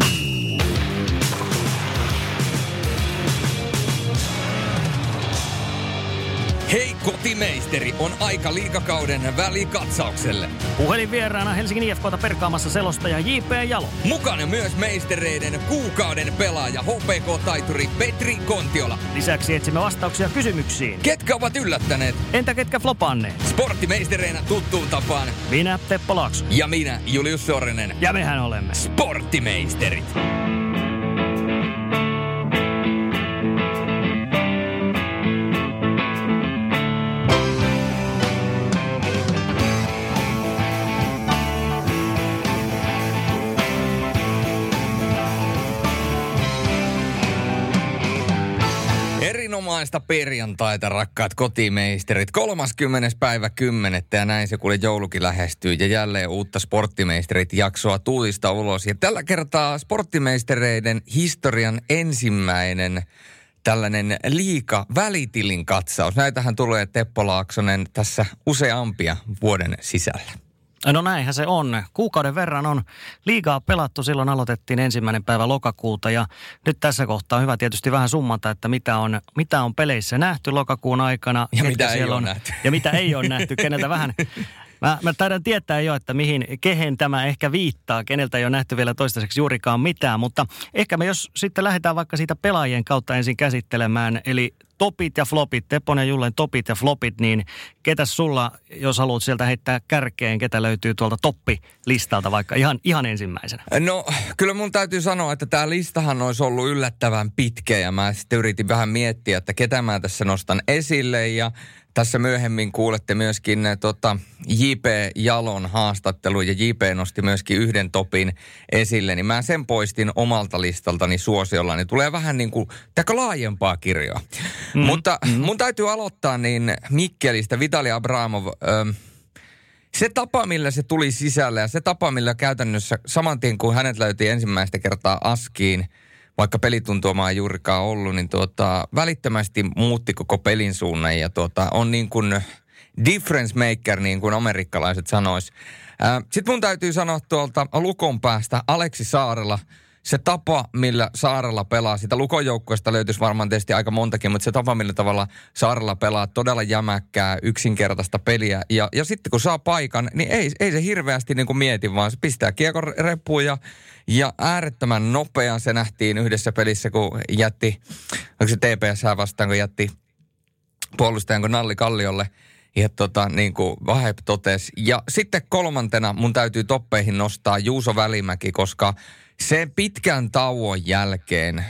Thank you. Kotimeisteri on aika liikakauden välikatsaukselle. Puhelinvieraana Helsingin IFKta perkaamassa selostaja J.P. Jalo. Mukana myös meistereiden kuukauden pelaaja HPK-taituri Petri Kontiola. Lisäksi etsimme vastauksia kysymyksiin. Ketkä ovat yllättäneet? Entä ketkä flopanneet? Sporttimeistereinä tuttuun tapaan. Minä Teppo Laakso. Ja minä Julius Sorinen. Ja mehän olemme Sporttimeisterit. Erinomaista perjantaita, rakkaat kotimeisterit. 30. päivä 10. ja näin se kuule joulukin lähestyy. Ja jälleen uutta Sporttimeisterit jaksoa tuulista ulos. Ja tällä kertaa Sporttimeistereiden historian ensimmäinen tällainen liika välitilin katsaus. Näitähän tulee Teppo Laaksonen tässä useampia vuoden sisällä. No näinhän se on. Kuukauden verran on liigaa pelattu. Silloin aloitettiin ensimmäinen päivä lokakuuta ja nyt tässä kohtaa on hyvä tietysti vähän summata, että mitä on, mitä on peleissä nähty lokakuun aikana. Ja mitä ei siellä ole nähty. Ja mitä ei ole nähty, keneltä vähän. Mä, mä taidan tietää jo, että mihin, kehen tämä ehkä viittaa, keneltä ei ole nähty vielä toistaiseksi juurikaan mitään, mutta ehkä me jos sitten lähdetään vaikka siitä pelaajien kautta ensin käsittelemään, eli topit ja flopit, Tepon ja Jullen topit ja flopit, niin ketä sulla, jos haluat sieltä heittää kärkeen, ketä löytyy tuolta toppilistalta vaikka ihan, ihan ensimmäisenä? No kyllä mun täytyy sanoa, että tämä listahan olisi ollut yllättävän pitkä ja mä sitten yritin vähän miettiä, että ketä mä tässä nostan esille ja tässä myöhemmin kuulette myöskin äh, tota, J.P. Jalon haastattelu ja J.P. nosti myöskin yhden topin esille, niin mä sen poistin omalta listaltani suosiolla, niin tulee vähän niin kuin laajempaa kirjoa. Mm. Mutta mm. mun täytyy aloittaa niin Mikkelistä, Vitali Abramov, ähm, se tapa, millä se tuli sisälle ja se tapa, millä käytännössä saman tien kun hänet löytiin ensimmäistä kertaa askiin, vaikka pelituntumaa ei juurikaan ollut, niin tuota, välittömästi muutti koko pelin suunnan ja tuota, on niin kuin difference maker, niin kuin amerikkalaiset sanois. Sitten mun täytyy sanoa tuolta Lukon päästä Aleksi Saarella – se tapa, millä Saarella pelaa, sitä lukojoukkueesta löytyisi varmaan tietysti aika montakin, mutta se tapa, millä tavalla Saarella pelaa todella jämäkkää, yksinkertaista peliä. Ja, ja sitten kun saa paikan, niin ei, ei se hirveästi niin kuin mieti, vaan se pistää kiekon reppuun ja, ja äärettömän nopea. Se nähtiin yhdessä pelissä, kun jätti, onko se TPS vastaan, kun jätti puolustajan kuin Nalli Kalliolle – ja tota, niin kuin totesi. Ja sitten kolmantena mun täytyy toppeihin nostaa Juuso Välimäki, koska se pitkän tauon jälkeen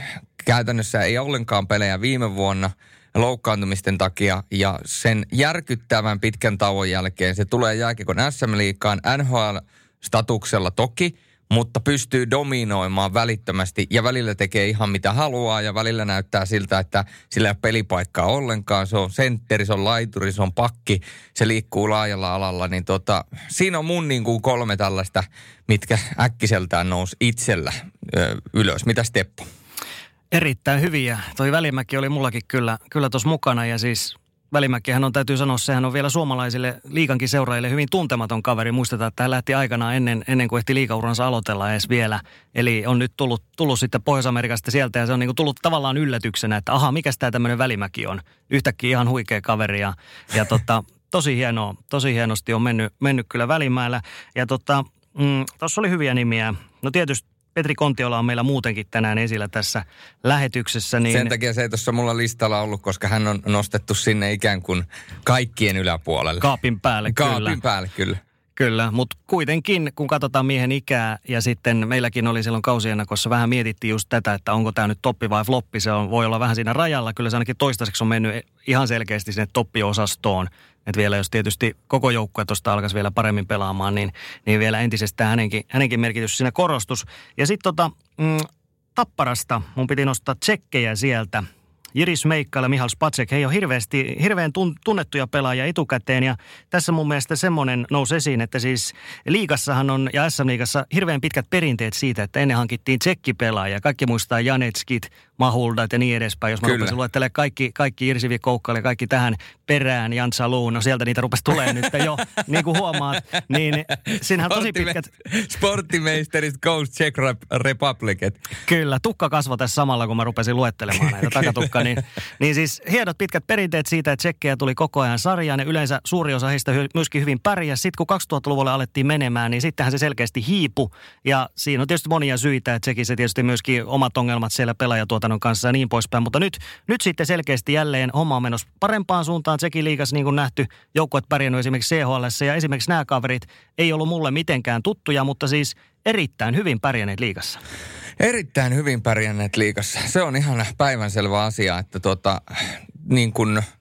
käytännössä ei ollenkaan pelejä viime vuonna loukkaantumisten takia ja sen järkyttävän pitkän tauon jälkeen se tulee jääkiekon SM-liikaan NHL-statuksella toki – mutta pystyy dominoimaan välittömästi ja välillä tekee ihan mitä haluaa ja välillä näyttää siltä, että sillä ei ole pelipaikkaa ollenkaan. Se on sentteri, se on laituri, se on pakki, se liikkuu laajalla alalla. Niin tota, siinä on mun niin kuin kolme tällaista, mitkä äkkiseltään nousi itsellä ö, ylös. Mitä Teppo? Erittäin hyviä. Toi Välimäki oli mullakin kyllä, kyllä tuossa mukana ja siis Välimäkihän on, täytyy sanoa, sehän on vielä suomalaisille liikankin seuraajille hyvin tuntematon kaveri. Muistetaan, että hän lähti aikanaan ennen, ennen kuin ehti liikauransa aloitella edes vielä. Eli on nyt tullut, tullut sitten Pohjois-Amerikasta sieltä ja se on niin tullut tavallaan yllätyksenä, että aha, mikä tämä tämmöinen Välimäki on. Yhtäkkiä ihan huikea kaveri ja, ja tota, tosi hienoa, tosi hienosti on mennyt, mennyt kyllä Välimäellä. Ja tota, mm, oli hyviä nimiä. No tietysti Petri Kontiola on meillä muutenkin tänään esillä tässä lähetyksessä. Niin... Sen takia se ei tuossa mulla listalla ollut, koska hän on nostettu sinne ikään kuin kaikkien yläpuolelle. Kaapin päälle, Kaapin kyllä. Kaapin päälle, kyllä. Kyllä, mutta kuitenkin kun katsotaan miehen ikää ja sitten meilläkin oli silloin kausienakossa vähän mietittiin just tätä, että onko tämä nyt toppi vai floppi, se on, voi olla vähän siinä rajalla. Kyllä se ainakin toistaiseksi on mennyt ihan selkeästi sinne toppiosastoon. Että vielä jos tietysti koko joukkue tuosta alkaisi vielä paremmin pelaamaan, niin, niin vielä entisestään hänenkin, hänenkin merkitys siinä korostus. Ja sitten tota, mm, Tapparasta mun piti nostaa tsekkejä sieltä. Jiris Meikkala ja Mihal Spacek, he ei ole hirveästi, hirveän tunnettuja pelaajia etukäteen. Ja tässä mun mielestä semmoinen nousi esiin, että siis liigassahan on ja SM-liigassa hirveän pitkät perinteet siitä, että ennen hankittiin tsekkipelaajia. Kaikki muistaa Janetskit, Mahuldat ja niin edespäin. Jos mä Kyllä. rupesin luettelemaan kaikki, kaikki Irsivi Koukkale, kaikki tähän perään, Jan Saluun, no sieltä niitä rupesi tulee nyt jo, niin kuin huomaat, niin siinähän tosi pitkät... Sporttimeisterit Coast Czech Republic. Kyllä, tukka kasvoi tässä samalla, kun mä rupesin luettelemaan näitä takatukka. Niin, niin siis hienot pitkät perinteet siitä, että tsekkejä tuli koko ajan sarjaan ja yleensä suuri osa heistä myöskin hyvin pärjäsi. Sitten kun 2000-luvulle alettiin menemään, niin sittenhän se selkeästi hiipu ja siinä on tietysti monia syitä, että sekin se tietysti myöskin omat ongelmat siellä pelaajatuotannon kanssa ja niin poispäin. Mutta nyt, nyt sitten selkeästi jälleen homma on menossa parempaan suuntaan Tsekin liigassa niin kuin nähty. Joukkueet pärjännyt esimerkiksi CHL ja esimerkiksi nämä kaverit ei ollut mulle mitenkään tuttuja, mutta siis erittäin hyvin pärjänneet liigassa. Erittäin hyvin pärjänneet liigassa. Se on ihan päivänselvä asia, että tota, niin kuin –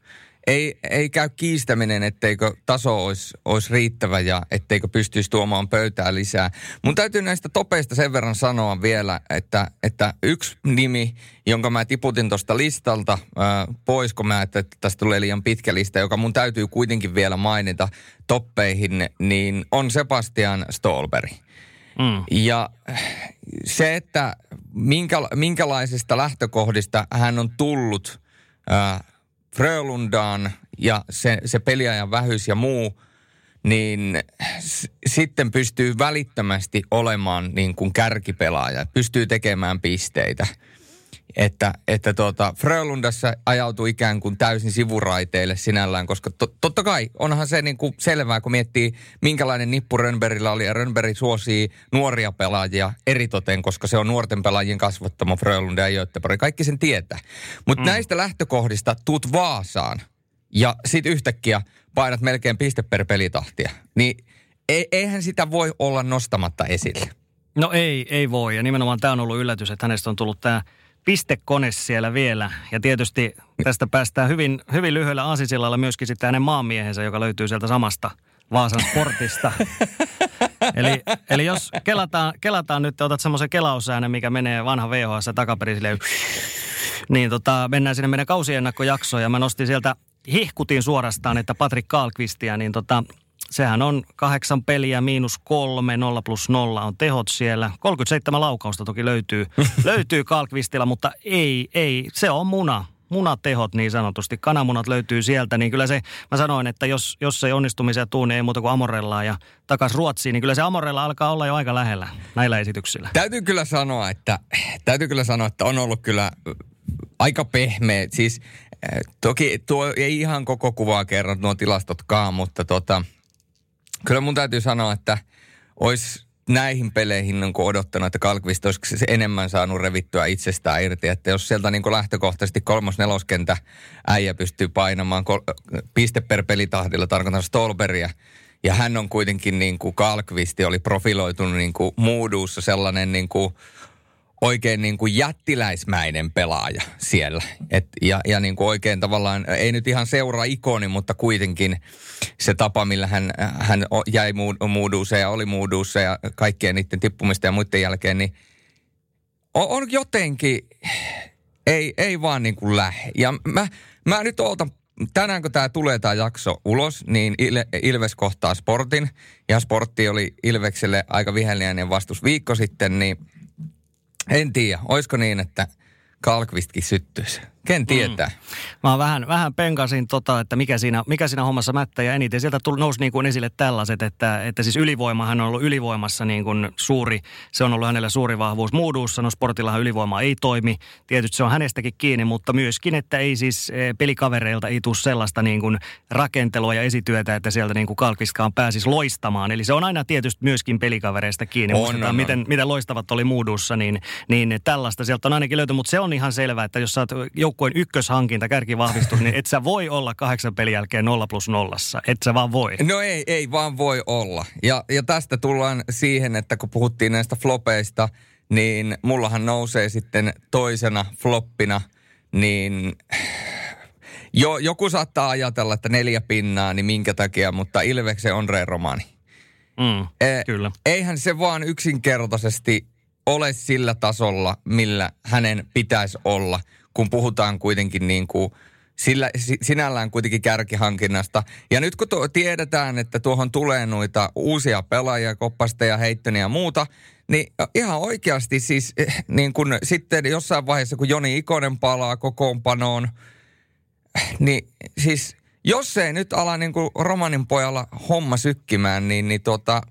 ei, ei käy kiistäminen, etteikö taso olisi, olisi riittävä ja etteikö pystyisi tuomaan pöytää lisää. Mun täytyy näistä topeista sen verran sanoa vielä, että, että yksi nimi, jonka mä tiputin tuosta listalta ää, pois, kun mä että tästä tulee liian pitkä lista, joka mun täytyy kuitenkin vielä mainita toppeihin, niin on Sebastian Stolberg. Mm. Ja se, että minkä, minkälaisista lähtökohdista hän on tullut ää, Frölundaan ja se, se peliajan vähyys ja muu, niin s- sitten pystyy välittömästi olemaan niin kuin kärkipelaaja, pystyy tekemään pisteitä – että, että tuota, Frölundassa ajautui ikään kuin täysin sivuraiteille sinällään, koska to, totta kai onhan se niin kuin selvää, kun miettii, minkälainen nippu Rönnbergillä oli, ja Rönnberg suosii nuoria pelaajia eritoten, koska se on nuorten pelaajien kasvattama Frölunda ja Göteborg. Kaikki sen tietää. Mutta mm. näistä lähtökohdista tuut Vaasaan, ja sitten yhtäkkiä painat melkein piste per pelitahtia, niin e, eihän sitä voi olla nostamatta esille. No ei, ei voi. Ja nimenomaan tämä on ollut yllätys, että hänestä on tullut tämä pistekone siellä vielä. Ja tietysti tästä päästään hyvin, hyvin lyhyellä aasisillalla myöskin sitten hänen maamiehensä, joka löytyy sieltä samasta Vaasan sportista. eli, eli jos kelataan, kelataan nyt, otat semmoisen kelausäänen, mikä menee vanha VHS takaperin silleen, niin tota, mennään sinne meidän kausiennakkojaksoon ja mä nostin sieltä, hihkutin suorastaan, että Patrick Kaalkvistia, niin tota, sehän on kahdeksan peliä, miinus kolme, nolla plus nolla on tehot siellä. 37 laukausta toki löytyy, löytyy Kalkvistilla, mutta ei, ei, se on muna munatehot niin sanotusti, kananmunat löytyy sieltä, niin kyllä se, mä sanoin, että jos, jos ei onnistumisia tuu, niin ei muuta kuin Amorellaa ja takas Ruotsiin, niin kyllä se Amorella alkaa olla jo aika lähellä näillä esityksillä. Täytyy kyllä sanoa, että, täytyy kyllä sanoa, että on ollut kyllä aika pehmeä, siis toki tuo ei ihan koko kuvaa kerro nuo tilastotkaan, mutta tota, kyllä mun täytyy sanoa, että olisi näihin peleihin niin odottanut, että Kalkvist olisi enemmän saanut revittyä itsestään irti. Että jos sieltä niin lähtökohtaisesti kolmos-neloskentä äijä pystyy painamaan kol- piste per pelitahdilla, tarkoitan Stolberia, ja hän on kuitenkin niin kuin Kalkvisti oli profiloitunut niin kuin muuduussa sellainen niin kuin oikein niin kuin jättiläismäinen pelaaja siellä. Et, ja ja niin kuin oikein tavallaan, ei nyt ihan seuraa ikoni, mutta kuitenkin se tapa, millä hän, hän jäi muuduussa ja oli muuduussa ja kaikkien niiden tippumista ja muiden jälkeen, niin on, on jotenkin, ei, ei vaan niin kuin lähe. Ja mä, mä nyt ootan tänään kun tämä tulee tämä jakso ulos, niin Il- Ilves kohtaa Sportin. Ja Sportti oli Ilvekselle aika vihellinen vastus viikko sitten, niin – en tiedä, olisiko niin, että Kalkvistkin syttyisi. Ken tietää? Mm. Mä vähän, vähän penkasin tota, että mikä siinä, mikä siinä hommassa mättä ja eniten. Sieltä tuli, nousi niin kuin esille tällaiset, että, että siis ylivoimahan on ollut ylivoimassa niin kuin suuri, se on ollut hänellä suuri vahvuus. Muuduussa no sportillahan ylivoima ei toimi. Tietysti se on hänestäkin kiinni, mutta myöskin, että ei siis e, pelikavereilta ei tule sellaista niin kuin rakentelua ja esityötä, että sieltä niin kuin Kalkvistkaan pääsisi loistamaan. Eli se on aina tietysti myöskin pelikavereista kiinni. On, on, on. Miten, miten loistavat oli muudussa, niin, niin tällaista sieltä on ainakin löytynyt. Mutta se on ihan selvää, että jos sä oot joukkueen ykköshankinta, kärkivahvistus, niin et sä voi olla kahdeksan pelin jälkeen nolla plus nollassa. Et sä vaan voi. No ei, ei vaan voi olla. Ja, ja tästä tullaan siihen, että kun puhuttiin näistä flopeista, niin mullahan nousee sitten toisena floppina, niin jo, joku saattaa ajatella, että neljä pinnaa, niin minkä takia, mutta Ilveksen on Romani. Mm, e, kyllä. Eihän se vaan yksinkertaisesti ole sillä tasolla, millä hänen pitäisi olla, kun puhutaan kuitenkin niin kuin sillä, sinällään kuitenkin kärkihankinnasta. Ja nyt kun tiedetään, että tuohon tulee noita uusia pelaajia, koppasta ja heittöniä ja muuta, niin ihan oikeasti siis eh, niin kun sitten jossain vaiheessa, kun Joni Ikonen palaa kokoonpanoon, niin siis jos ei nyt ala niin kuin romanin pojalla homma sykkimään, niin, niin tota,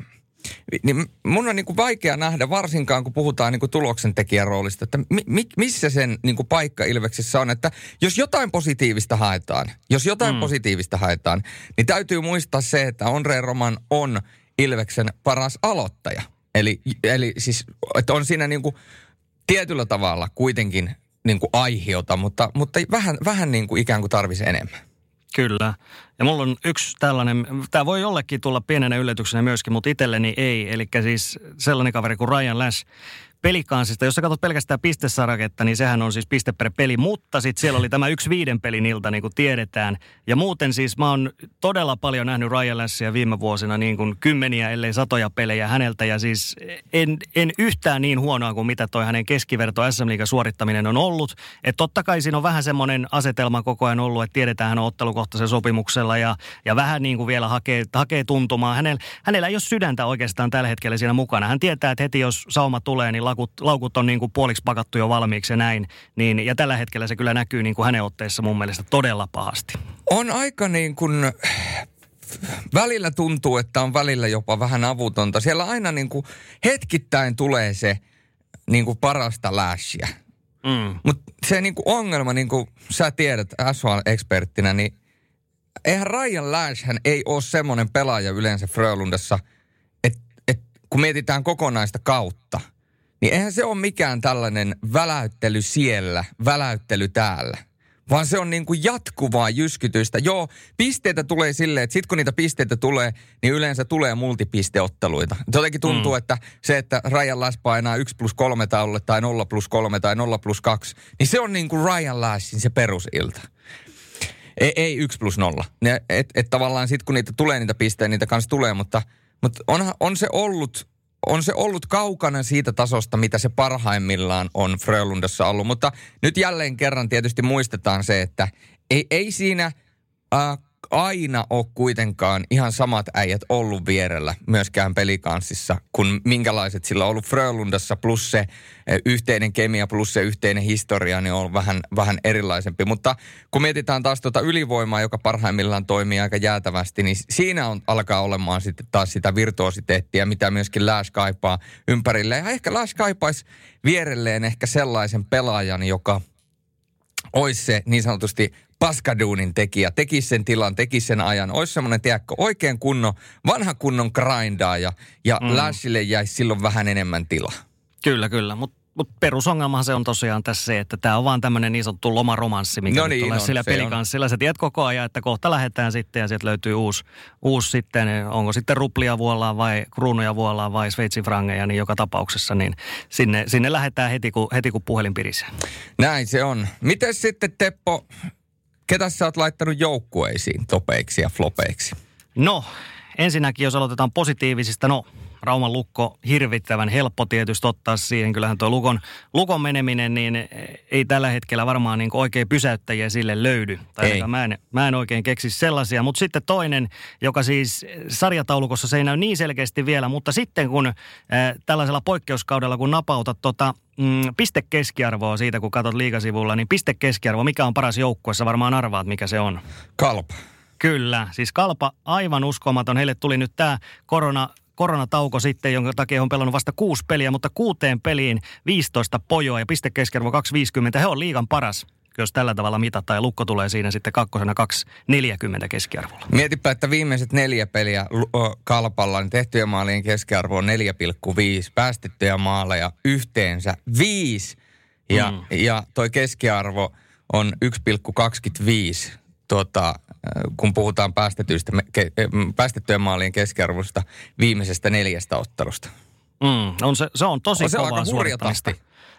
niin mun on niin kuin vaikea nähdä, varsinkaan kun puhutaan niin kuin tuloksentekijän roolista, että mi, missä sen niin kuin paikka Ilveksessä on. Että jos jotain positiivista haetaan, jos jotain mm. positiivista haetaan, niin täytyy muistaa se, että Andre Roman on Ilveksen paras aloittaja. Eli, eli siis, että on siinä niin kuin tietyllä tavalla kuitenkin niin kuin aihiota, mutta, mutta vähän, vähän niin kuin ikään kuin tarvisi enemmän. Kyllä. Ja mulla on yksi tällainen, tämä voi jollekin tulla pienenä yllätyksenä myöskin, mutta itselleni ei. Eli siis sellainen kaveri kuin Ryan Lash, pelikaansista. Jos sä katsot pelkästään pistesaraketta, niin sehän on siis piste per peli. Mutta sitten siellä oli tämä yksi viiden pelin ilta, niin kuin tiedetään. Ja muuten siis mä oon todella paljon nähnyt Ryan viime vuosina niin kuin kymmeniä, ellei satoja pelejä häneltä. Ja siis en, en yhtään niin huonoa kuin mitä toi hänen keskiverto SM suorittaminen on ollut. Että totta kai siinä on vähän semmoinen asetelma koko ajan ollut, että tiedetään hän on ottelukohtaisen sopimuksella ja, ja vähän niin kuin vielä hakee, hakee tuntumaan. Hänellä, hänellä ei ole sydäntä oikeastaan tällä hetkellä siinä mukana. Hän tietää, että heti jos sauma tulee, niin laukut, laukut on niin kuin puoliksi pakattu jo valmiiksi ja näin. Niin, ja tällä hetkellä se kyllä näkyy niin kuin hänen otteessa mun mielestä todella pahasti. On aika niin kuin välillä tuntuu, että on välillä jopa vähän avutonta. Siellä aina niin kuin hetkittäin tulee se niin kuin parasta läshiä. Mm. Mutta se niin kuin ongelma, niin kuin sä tiedät SHL-eksperttinä, niin eihän Ryan Lash hän ei ole semmoinen pelaaja yleensä Frölundassa, että et, kun mietitään kokonaista kautta – niin eihän se ole mikään tällainen väläyttely siellä, väläyttely täällä. Vaan se on niin kuin jatkuvaa jyskytystä. Joo, pisteitä tulee silleen, että sitten kun niitä pisteitä tulee, niin yleensä tulee multipisteotteluita. Jotenkin tuntuu, mm. että se, että Ryan Lass painaa 1 plus 3 taululle tai 0 plus 3 tai 0 plus 2, niin se on niin kuin Ryan Lassin se perusilta. Ei, ei 1 plus 0. Että et, tavallaan sitten kun niitä tulee niitä pisteitä, niitä kanssa tulee, mutta, mutta on, on se ollut on se ollut kaukana siitä tasosta, mitä se parhaimmillaan on Frölundassa ollut. Mutta nyt jälleen kerran tietysti muistetaan se, että ei, ei siinä äh, aina ole kuitenkaan ihan samat äijät ollut vierellä myöskään pelikanssissa, kun minkälaiset sillä on ollut Frölundassa plus se e, yhteinen kemia plus se yhteinen historia, niin on vähän, vähän erilaisempi. Mutta kun mietitään taas tuota ylivoimaa, joka parhaimmillaan toimii aika jäätävästi, niin siinä on, alkaa olemaan sitten taas sitä virtuositeettia, mitä myöskin Lash kaipaa ympärille. Ja ehkä Lash kaipaisi vierelleen ehkä sellaisen pelaajan, joka olisi se niin sanotusti paskaduunin tekijä, teki sen tilan, teki sen ajan. Olisi semmoinen, tiedätkö, oikein kunnon, vanha kunnon grindaaja ja mm. Lashille jäisi silloin vähän enemmän tilaa. Kyllä, kyllä. Mutta mut perusongelmahan se on tosiaan tässä se, että tämä on vaan tämmöinen niin sanottu lomaromanssi, mikä no niin, tulee on, sillä pelikanssilla. Sä tiedät koko ajan, että kohta lähdetään sitten ja sieltä löytyy uusi, uusi sitten, onko sitten ruplia vuollaan vai kruunuja vuollaan vai sveitsin frangeja, niin joka tapauksessa niin sinne, sinne lähdetään heti kun, heti kun puhelin pirisee. Näin se on. Miten sitten Teppo, Ketä sä oot laittanut joukkueisiin topeiksi ja flopeiksi? No, ensinnäkin jos aloitetaan positiivisista, no Rauman lukko hirvittävän helppo tietysti ottaa siihen. Kyllähän tuo lukon, lukon meneminen, niin ei tällä hetkellä varmaan niin oikein pysäyttäjiä sille löydy. Tai ei. Mä, en, mä en oikein keksi sellaisia. Mutta sitten toinen, joka siis sarjataulukossa se ei näy niin selkeästi vielä, mutta sitten kun äh, tällaisella poikkeuskaudella, kun napautat tota, mm, pistekeskiarvoa siitä, kun katsot liikasivulla, niin pistekeskiarvo, mikä on paras joukkuessa, varmaan arvaat, mikä se on. Kalpa. Kyllä, siis Kalpa aivan uskomaton. Heille tuli nyt tämä korona koronatauko sitten, jonka takia on pelannut vasta kuusi peliä, mutta kuuteen peliin 15 pojoa ja pistekeskiarvo 250. He on liigan paras jos tällä tavalla mitataan ja lukko tulee siinä sitten kakkosena 240 keskiarvolla. Mietipä, että viimeiset neljä peliä kalpalla, niin tehtyjen maalien keskiarvo on 4,5, päästettyjä maaleja yhteensä 5 ja, mm. ja toi keskiarvo on 1,25 tuota, kun puhutaan päästetyistä, ke, päästettyjen maalien keskiarvosta viimeisestä neljästä ottelusta. Mm, on se, se on tosi on se kovaa suorittamista.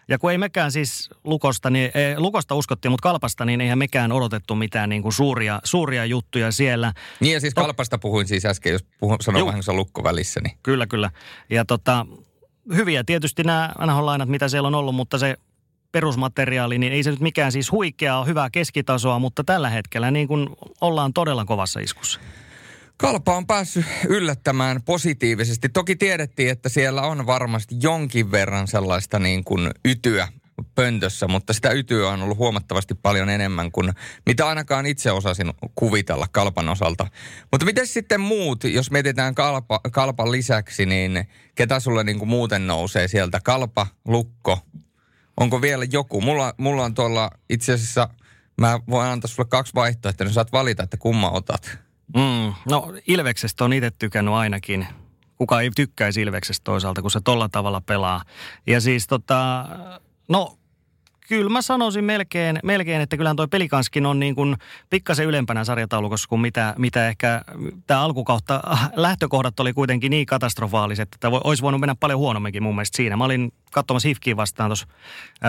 Ja kun ei mekään siis Lukosta, niin, ei, Lukosta uskottiin, mutta Kalpasta, niin eihän mekään odotettu mitään niin kuin suuria, suuria juttuja siellä. Niin ja siis Kalpasta puhuin siis äsken, jos puhun, sanon vahingossa Lukko välissä. Niin. Kyllä, kyllä. Ja tota, hyviä tietysti nämä NHL-lainat, mitä siellä on ollut, mutta se perusmateriaali, niin ei se nyt mikään siis huikeaa, hyvää keskitasoa, mutta tällä hetkellä niin kuin ollaan todella kovassa iskussa. Kalpa on päässyt yllättämään positiivisesti. Toki tiedettiin, että siellä on varmasti jonkin verran sellaista niin kuin ytyä pöntössä, mutta sitä ytyä on ollut huomattavasti paljon enemmän kuin mitä ainakaan itse osasin kuvitella kalpan osalta. Mutta miten sitten muut, jos mietitään kalpa, kalpan lisäksi, niin ketä sulle niin kuin muuten nousee sieltä? Kalpa, lukko, onko vielä joku? Mulla, mulla on tuolla itse asiassa, mä voin antaa sulle kaksi vaihtoehtoa, että saat valita, että kumma otat. Mm, no Ilveksestä on itse tykännyt ainakin. Kuka ei tykkäisi Ilveksestä toisaalta, kun se tolla tavalla pelaa. Ja siis tota, no kyllä mä sanoisin melkein, melkein että kyllähän toi pelikanskin on niin kuin pikkasen ylempänä sarjataulukossa kuin mitä, mitä ehkä tämä alkukautta, lähtökohdat oli kuitenkin niin katastrofaaliset, että olisi voinut mennä paljon huonomminkin mun mielestä siinä. Mä olin katsomassa Hifkiin vastaan tuossa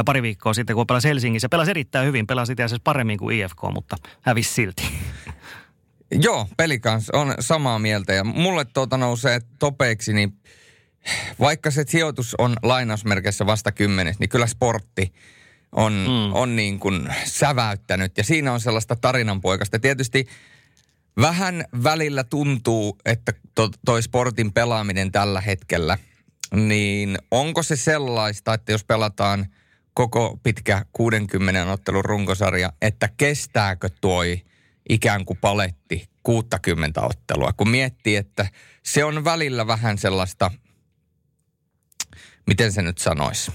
pari viikkoa sitten, kun pelasi Helsingissä. Pelasi erittäin hyvin, pelasi itse asiassa paremmin kuin IFK, mutta hävisi silti. Joo, pelikans on samaa mieltä ja mulle tuota nousee topeiksi, niin vaikka se sijoitus on lainausmerkeissä vasta kymmenes, niin kyllä sportti on, mm. on niin kuin säväyttänyt ja siinä on sellaista tarinanpoikasta. Tietysti vähän välillä tuntuu, että to, toi sportin pelaaminen tällä hetkellä, niin onko se sellaista, että jos pelataan koko pitkä 60 ottelun runkosarja, että kestääkö tuoi ikään kuin paletti 60 ottelua, kun miettii, että se on välillä vähän sellaista, miten se nyt sanoisi,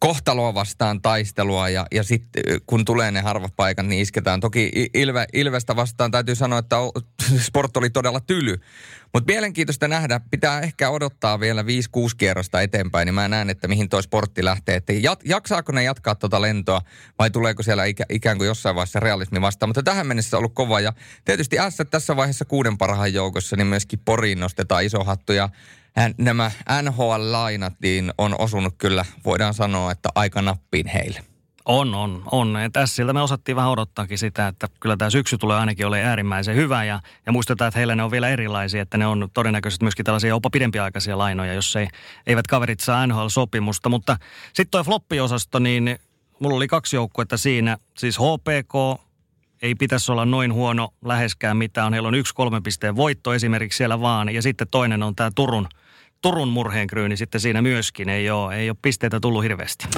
kohtaloa vastaan taistelua ja, ja sitten kun tulee ne harvat paikat, niin isketään. Toki Ilve, Ilvestä vastaan täytyy sanoa, että sport oli todella tyly. Mutta mielenkiintoista nähdä, pitää ehkä odottaa vielä 5-6 kierrosta eteenpäin, niin mä näen, että mihin toi sportti lähtee. Että jat, jaksaako ne jatkaa tuota lentoa vai tuleeko siellä ikä, ikään kuin jossain vaiheessa realismi vastaan. Mutta tähän mennessä on ollut kova ja tietysti S tässä vaiheessa kuuden parhaan joukossa, niin myöskin Poriin nostetaan iso hattu ja nämä NHL-lainat niin on osunut kyllä, voidaan sanoa, että aika nappiin heille. On, on, on. tässä siltä me osattiin vähän odottaakin sitä, että kyllä tämä syksy tulee ainakin ole äärimmäisen hyvä ja, ja muistetaan, että heillä ne on vielä erilaisia, että ne on todennäköisesti myöskin tällaisia jopa pidempiaikaisia lainoja, jos ei, eivät kaverit saa NHL-sopimusta. Mutta sitten tuo floppiosasto, niin mulla oli kaksi joukkuetta siinä, siis HPK, ei pitäisi olla noin huono läheskään mitään. Heillä on yksi kolmen pisteen voitto esimerkiksi siellä vaan. Ja sitten toinen on tämä Turun, Turun murheenkryyni sitten siinä myöskin. Ei ole, ei ole pisteitä tullut hirveästi.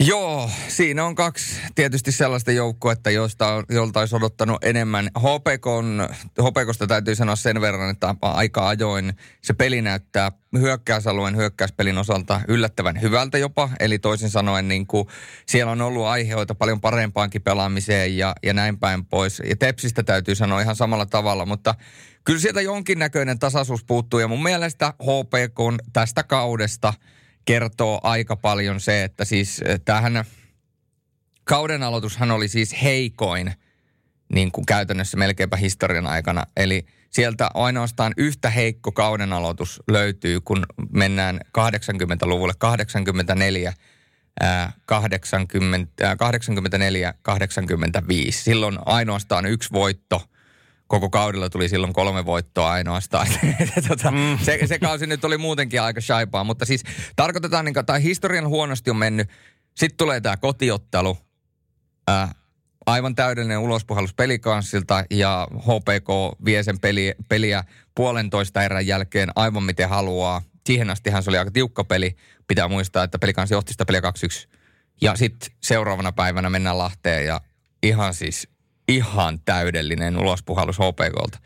Joo, siinä on kaksi tietysti sellaista joukkoa, joista, jolta olisi odottanut enemmän. HPK on, HPKsta täytyy sanoa sen verran, että aika ajoin se peli näyttää hyökkäysalueen hyökkäyspelin osalta yllättävän hyvältä jopa. Eli toisin sanoen niin kuin siellä on ollut aiheita paljon parempaankin pelaamiseen ja, ja näin päin pois. Ja Tepsistä täytyy sanoa ihan samalla tavalla, mutta kyllä sieltä jonkinnäköinen tasaisuus puuttuu. Ja mun mielestä HPK tästä kaudesta – kertoo aika paljon se, että siis eh, tähän kauden aloitushan oli siis heikoin niin kuin käytännössä melkeinpä historian aikana. Eli sieltä ainoastaan yhtä heikko kauden aloitus löytyy, kun mennään 80-luvulle, 84 80, 84, 85. Silloin ainoastaan yksi voitto – koko kaudella tuli silloin kolme voittoa ainoastaan. tota, mm. se, se kausi nyt oli muutenkin aika shaipaa, mutta siis tarkoitetaan, niin, tai historian huonosti on mennyt. Sitten tulee tämä kotiottelu, ää, aivan täydellinen ulospuhallus pelikanssilta ja HPK vie sen peli, peliä puolentoista erän jälkeen aivan miten haluaa. Siihen astihan se oli aika tiukka peli. Pitää muistaa, että pelikanssi johti sitä peliä 2-1. Ja sitten seuraavana päivänä mennään Lahteen ja ihan siis ihan täydellinen ulospuhallus HPKlta.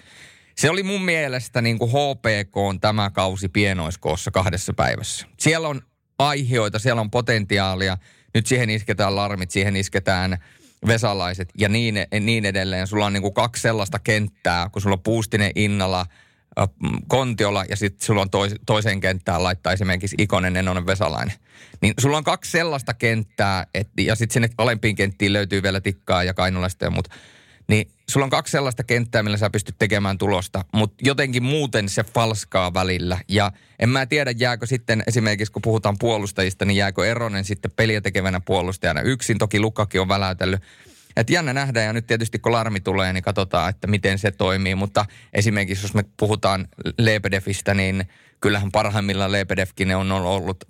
Se oli mun mielestä niin kuin HPK on tämä kausi pienoiskoossa kahdessa päivässä. Siellä on aiheita, siellä on potentiaalia. Nyt siihen isketään larmit, siihen isketään vesalaiset ja niin, niin edelleen. Sulla on niin kuin kaksi sellaista kenttää, kun sulla on Puustinen Innala, Kontiola ja sitten sulla on tois, toiseen kenttään laittaa esimerkiksi Ikonen, Enonen, Vesalainen. Niin sulla on kaksi sellaista kenttää, et, ja sitten sinne alempiin kenttiin löytyy vielä Tikkaa ja Kainulaista ja muut. Niin sulla on kaksi sellaista kenttää, millä sä pystyt tekemään tulosta, mutta jotenkin muuten se falskaa välillä. Ja en mä tiedä, jääkö sitten esimerkiksi, kun puhutaan puolustajista, niin jääkö Eronen sitten peliä tekevänä puolustajana yksin. Toki Lukkakin on väläytellyt. Et jännä nähdä ja nyt tietysti kun larmi tulee, niin katsotaan, että miten se toimii. Mutta esimerkiksi jos me puhutaan Lebedefistä, niin kyllähän parhaimmillaan Lepedevkin on ollut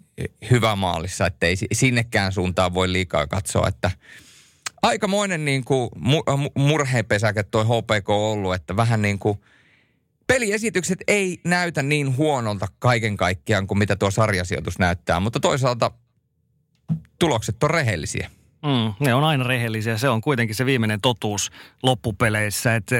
hyvä maalissa, että ei sinnekään suuntaan voi liikaa katsoa, että aikamoinen niin kuin murheenpesäke toi HPK ollut, että vähän niin kuin peliesitykset ei näytä niin huonolta kaiken kaikkiaan kuin mitä tuo sarjasijoitus näyttää, mutta toisaalta tulokset on rehellisiä. Mm, ne on aina rehellisiä. Se on kuitenkin se viimeinen totuus loppupeleissä. Että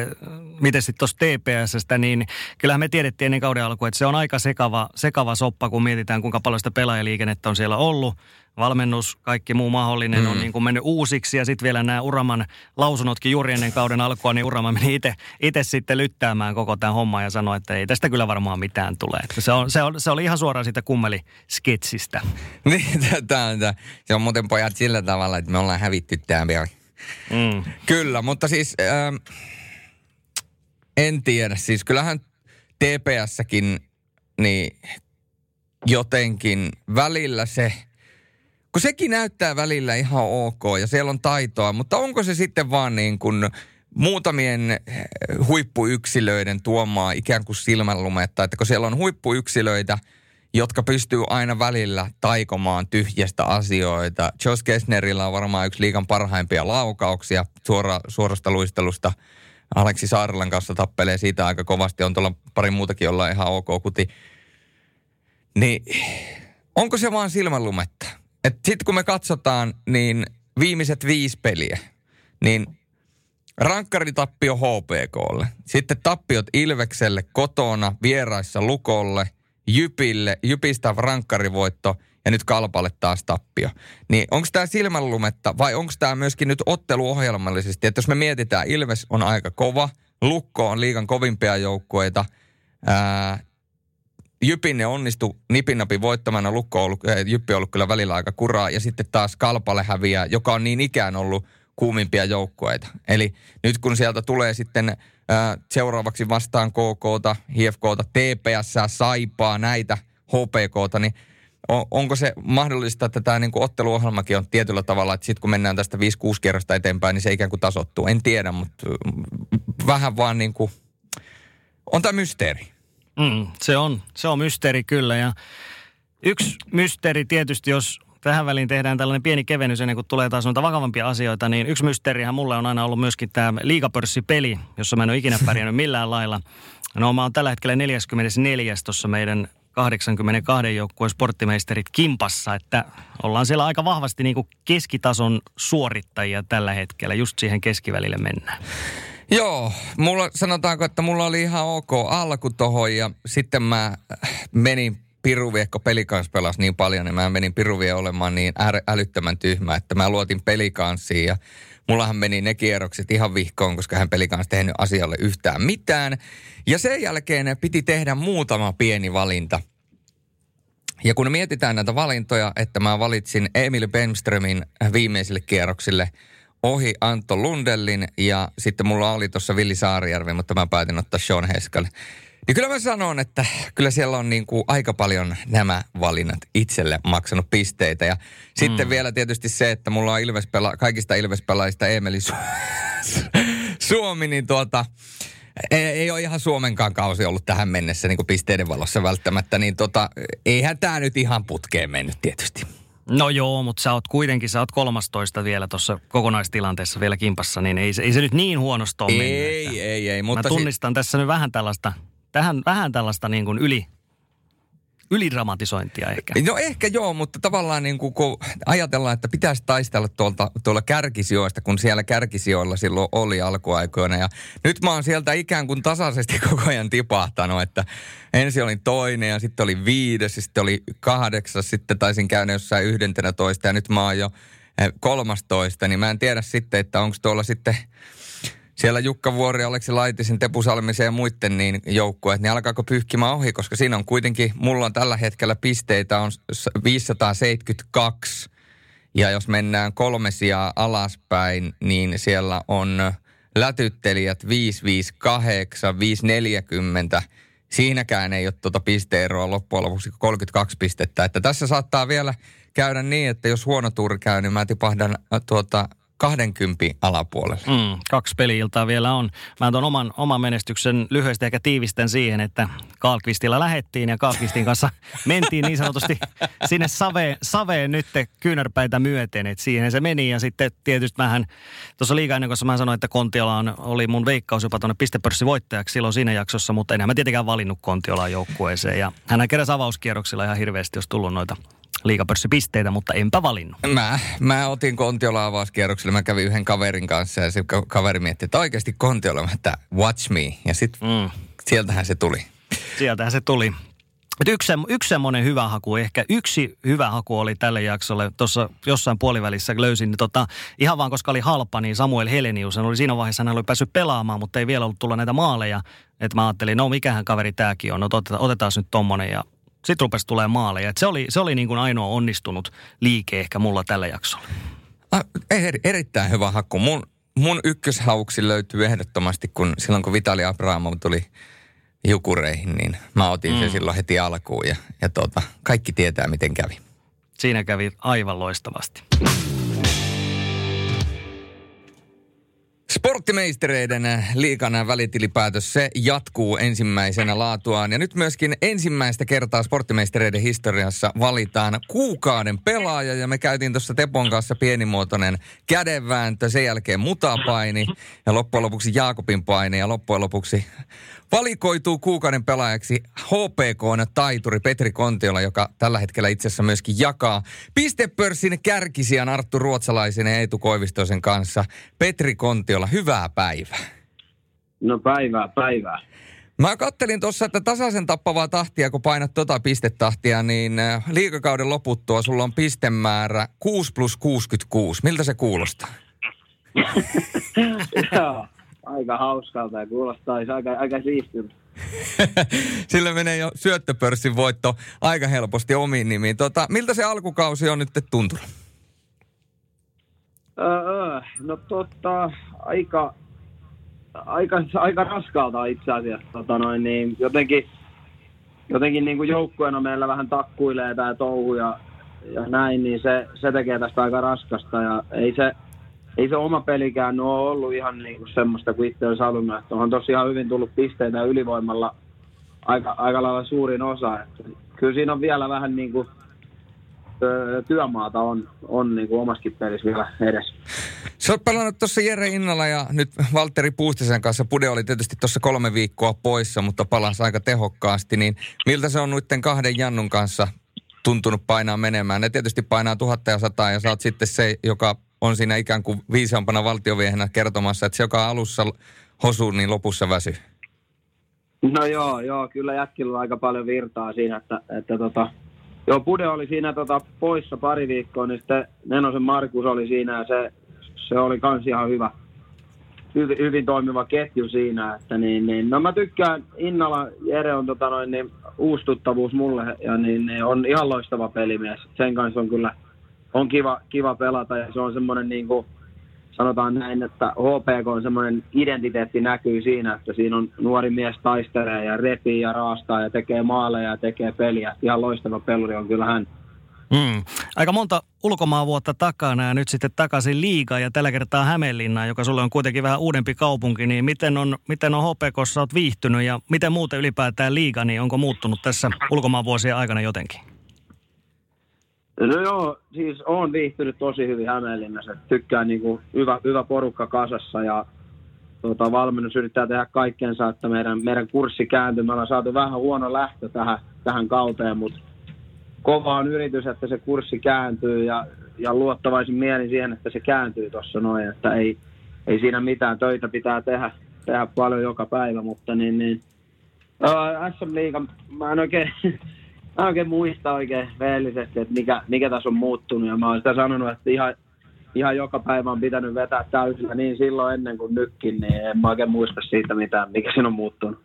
miten sitten tuossa TPSstä, niin kyllähän me tiedettiin ennen kauden alkua, että se on aika sekava, sekava soppa, kun mietitään kuinka paljon sitä pelaajaliikennettä on siellä ollut valmennus, kaikki muu mahdollinen mm. on niin kuin mennyt uusiksi ja sitten vielä nämä Uraman lausunnotkin juuri ennen kauden alkua, niin Urama meni itse sitten lyttäämään koko tämän homman ja sanoi, että ei tästä kyllä varmaan mitään tule. Että se, on, se, on, se oli ihan suoraan siitä kummeli-sketsistä. Niin, se on muuten pojat sillä tavalla, että me ollaan hävitty tämä vielä. Mm. Kyllä, mutta siis äh, en tiedä. Siis kyllähän TPSsäkin niin jotenkin välillä se – kun sekin näyttää välillä ihan ok ja siellä on taitoa, mutta onko se sitten vaan niin kuin muutamien eh, huippuyksilöiden tuomaa ikään kuin silmänlumetta, että kun siellä on huippuyksilöitä, jotka pystyy aina välillä taikomaan tyhjästä asioita. Josh Kessnerillä on varmaan yksi liikan parhaimpia laukauksia suora, suorasta luistelusta. Aleksi Saarilan kanssa tappelee siitä aika kovasti. On tuolla pari muutakin, jolla ihan ok kuti. Niin onko se vaan silmänlumetta? Sitten kun me katsotaan, niin viimeiset viisi peliä, niin rankkaritappio HPKlle. Sitten tappiot Ilvekselle kotona, vieraissa Lukolle, Jypille, Jypistä rankkarivoitto ja nyt Kalpalle taas tappio. Niin onko tämä silmänlumetta vai onko tämä myöskin nyt otteluohjelmallisesti? Että jos me mietitään, Ilves on aika kova, Lukko on liikan kovimpia joukkueita, ää, Jypin ne onnistu nipinnapi voittamana. Lukko on ollut, äh, Jyppi on ollut kyllä välillä aika kuraa. Ja sitten taas Kalpalle häviää, joka on niin ikään ollut kuumimpia joukkueita. Eli nyt kun sieltä tulee sitten äh, seuraavaksi vastaan KKta, HFKta, TPS, Saipaa, näitä HPKta, niin on, onko se mahdollista, että tämä niinku otteluohjelmakin on tietyllä tavalla, että sitten kun mennään tästä 5-6 kierrosta eteenpäin, niin se ikään kuin tasottuu. En tiedä, mutta vähän vaan niin kuin, on tämä mysteeri. Mm, se, on, se on mysteeri kyllä ja yksi mysteeri tietysti, jos tähän väliin tehdään tällainen pieni kevennys ennen kuin tulee taas noita vakavampia asioita, niin yksi mysteerihän mulle on aina ollut myöskin tämä liigapörssipeli, jossa mä en ole ikinä pärjännyt millään lailla. No mä oon tällä hetkellä 44. tuossa meidän 82 joukkueen sporttimeisterit kimpassa, että ollaan siellä aika vahvasti niin kuin keskitason suorittajia tällä hetkellä, just siihen keskivälille mennään. Joo, mulla, sanotaanko, että mulla oli ihan ok alku tohon ja sitten mä menin piruviekko pelikans pelas niin paljon, niin mä menin piruvie olemaan niin älyttömän tyhmä, että mä luotin pelikanssiin ja mullahan meni ne kierrokset ihan vihkoon, koska hän pelikans tehnyt asialle yhtään mitään. Ja sen jälkeen piti tehdä muutama pieni valinta. Ja kun mietitään näitä valintoja, että mä valitsin Emil Benströmin viimeisille kierroksille – ohi Antto Lundellin ja sitten mulla oli tuossa Villi Saarijärvi, mutta mä päätin ottaa Sean Heskal. Niin kyllä mä sanon, että kyllä siellä on niin kuin aika paljon nämä valinnat itselle maksanut pisteitä. Ja mm. sitten vielä tietysti se, että mulla on Ilvespela, kaikista Ilvespelaajista Emeli Su- Suomi, niin tuota, ei, ei ole ihan Suomenkaan kausi ollut tähän mennessä niin kuin pisteiden valossa välttämättä. Niin tota, eihän tämä nyt ihan putkeen mennyt tietysti. No joo, mutta sä oot kuitenkin, sä oot 13 vielä tuossa kokonaistilanteessa vielä kimpassa, niin ei, ei se nyt niin huonosti ole Ei, mennyt, ei, ei. Mutta mä tunnistan si- tässä nyt vähän tällaista, tähän, vähän tällaista niin kuin yli, ylidramatisointia ehkä. No ehkä joo, mutta tavallaan niin kuin, kun ajatellaan, että pitäisi taistella tuolta, tuolla kärkisijoista, kun siellä kärkisijoilla silloin oli alkuaikoina. Ja nyt mä oon sieltä ikään kuin tasaisesti koko ajan tipahtanut, että ensin olin toinen ja sitten oli viides, sitten oli kahdeksas, sitten taisin käydä jossain yhdentenä toista ja nyt mä oon jo eh, kolmastoista, niin mä en tiedä sitten, että onko tuolla sitten siellä Jukka Vuori, Aleksi Laitisen, Tepu Salmisen ja muiden niin joukkueet, niin alkaako pyyhkimään ohi, koska siinä on kuitenkin, mulla on tällä hetkellä pisteitä on 572. Ja jos mennään kolme sijaa alaspäin, niin siellä on lätyttelijät 558, 540. Siinäkään ei ole tuota pisteeroa loppujen lopuksi 32 pistettä. Että tässä saattaa vielä käydä niin, että jos huono tuuri käy, niin mä tipahdan tuota 20 alapuolella. Mm, kaksi peliiltaa vielä on. Mä tuon oman, oman menestyksen lyhyesti ehkä tiivistän siihen, että Kaalkvistilla lähettiin ja Kaalkvistin kanssa mentiin niin sanotusti sinne saveen, saveen nyt kyynärpäitä myöten. Että siihen se meni ja sitten tietysti mähän tuossa liikaa kun mä sanoin, että Kontiola on, oli mun veikkaus jopa tuonne pistepörssivoittajaksi silloin siinä jaksossa, mutta enää mä tietenkään valinnut Kontiolaan joukkueeseen. Ja hän keräsi avauskierroksilla ihan hirveästi, jos tullut noita liikapörssipisteitä, mutta enpä valinnut. Mä, mä otin Kontiola avauskierrokselle. Mä kävin yhden kaverin kanssa ja se kaveri mietti, että oikeasti Kontiola, että watch me. Ja sitten mm. sieltähän se tuli. Sieltähän se tuli. yksi, yksi semmoinen hyvä haku, ehkä yksi hyvä haku oli tälle jaksolle. Tuossa jossain puolivälissä löysin, niin tota, ihan vaan koska oli halpa, niin Samuel Helenius oli siinä vaiheessa, hän oli päässyt pelaamaan, mutta ei vielä ollut tulla näitä maaleja. Että mä ajattelin, no mikähän kaveri tämäkin on, no otetaan, otetaan nyt tommonen. Ja sitten rupesi tulee maaleja. Et se oli, se oli niin kuin ainoa onnistunut liike ehkä mulla tällä jaksolla. Ah, er, erittäin hyvä hakku. Mun, mun ykköshauksi löytyy ehdottomasti, kun silloin kun Vitali Abrahamov tuli jukureihin, niin mä otin mm. sen silloin heti alkuun ja, ja tuota, kaikki tietää, miten kävi. Siinä kävi aivan loistavasti. Sporttimeistereiden liikana välitilipäätös, se jatkuu ensimmäisenä laatuaan. Ja nyt myöskin ensimmäistä kertaa sporttimeistereiden historiassa valitaan kuukauden pelaaja. Ja me käytiin tuossa Tepon kanssa pienimuotoinen kädenvääntö, sen jälkeen mutapaini ja loppujen lopuksi Jaakobin paini ja loppujen lopuksi valikoituu kuukauden pelaajaksi HPK taituri Petri Kontiola, joka tällä hetkellä itse asiassa myöskin jakaa pistepörssin kärkisijan Arttu Ruotsalaisen ja Eetu Koivistoisen kanssa. Petri Kontiola, hyvää päivää. No päivää, päivää. Mä kattelin tuossa, että tasaisen tappavaa tahtia, kun painat tota pistetahtia, niin äh, liikakauden loputtua sulla on pistemäärä 6 plus 66. Miltä se kuulostaa? Joo, aika hauskalta ja kuulostaa aika, aika siistiltä. Sillä menee jo syöttöpörssin voitto aika helposti omiin nimiin. Tota, miltä se alkukausi on nyt tuntunut? Öö, no totta, aika, aika, aika raskalta itse asiassa. Tota noin, niin jotenkin jotenkin niin kuin joukkueena meillä vähän takkuilee tämä touhu ja, ja näin, niin se, se tekee tästä aika raskasta. Ja ei se, ei se oma pelikään ole ollut ihan niin kuin semmoista kuin itse olisi halunnut. Että onhan tosiaan hyvin tullut pisteitä ylivoimalla aika, aika lailla suurin osa. Että kyllä siinä on vielä vähän niin kuin työmaata on, on niin kuin omaskin pelissä vielä edes. Sä oot pelannut tuossa Jere Innalla ja nyt Valtteri Puustisen kanssa. Pude oli tietysti tuossa kolme viikkoa poissa, mutta palasi aika tehokkaasti. Niin miltä se on noiden kahden Jannun kanssa tuntunut painaa menemään? Ne tietysti painaa tuhatta ja sataa ja sä oot sitten se, joka on siinä ikään kuin viisaampana valtioviehenä kertomassa, että se, joka alussa hosuu, niin lopussa väsyy. No joo, joo, kyllä jätkillä on aika paljon virtaa siinä, että, että tota, joo, Pude oli siinä tota, poissa pari viikkoa, niin sitten Nenosen Markus oli siinä ja se, se oli kans ihan hyvä, hyvin, hyvin toimiva ketju siinä, että niin, niin, no mä tykkään, Innala Jere on tota noin, niin, uustuttavuus mulle ja niin, niin, on ihan loistava pelimies, sen kanssa on kyllä on kiva, kiva pelata ja se on semmoinen niin kuin, sanotaan näin, että HPK on semmoinen identiteetti näkyy siinä, että siinä on nuori mies taistelee ja repii ja raastaa ja tekee maaleja ja tekee peliä. Ihan loistava peluri on kyllä hän. Mm. Aika monta ulkomaan vuotta takana ja nyt sitten takaisin liiga ja tällä kertaa Hämeenlinnaan, joka sulle on kuitenkin vähän uudempi kaupunki, niin miten on, miten on HPKssa olet viihtynyt ja miten muuten ylipäätään liiga, niin onko muuttunut tässä ulkomaan vuosien aikana jotenkin? No joo, siis on viihtynyt tosi hyvin Hämeenlinnassa. Tykkään niin kuin hyvä, hyvä porukka kasassa ja tota, valmennus yrittää tehdä kaikkensa, että meidän, meidän kurssi kääntyy. Me ollaan saatu vähän huono lähtö tähän, tähän kauteen, mutta kova on yritys, että se kurssi kääntyy ja, ja luottavaisin mielin siihen, että se kääntyy tuossa noin, että ei, ei siinä mitään töitä pitää tehdä, tehdä paljon joka päivä, mutta niin, niin SM Liiga, mä en oikein mä oikein muista oikein veellisesti, että mikä, mikä tässä on muuttunut. Ja mä oon sitä sanonut, että ihan, ihan joka päivä on pitänyt vetää täysillä niin silloin ennen kuin nytkin, niin en mä oikein muista siitä mitään, mikä siinä on muuttunut.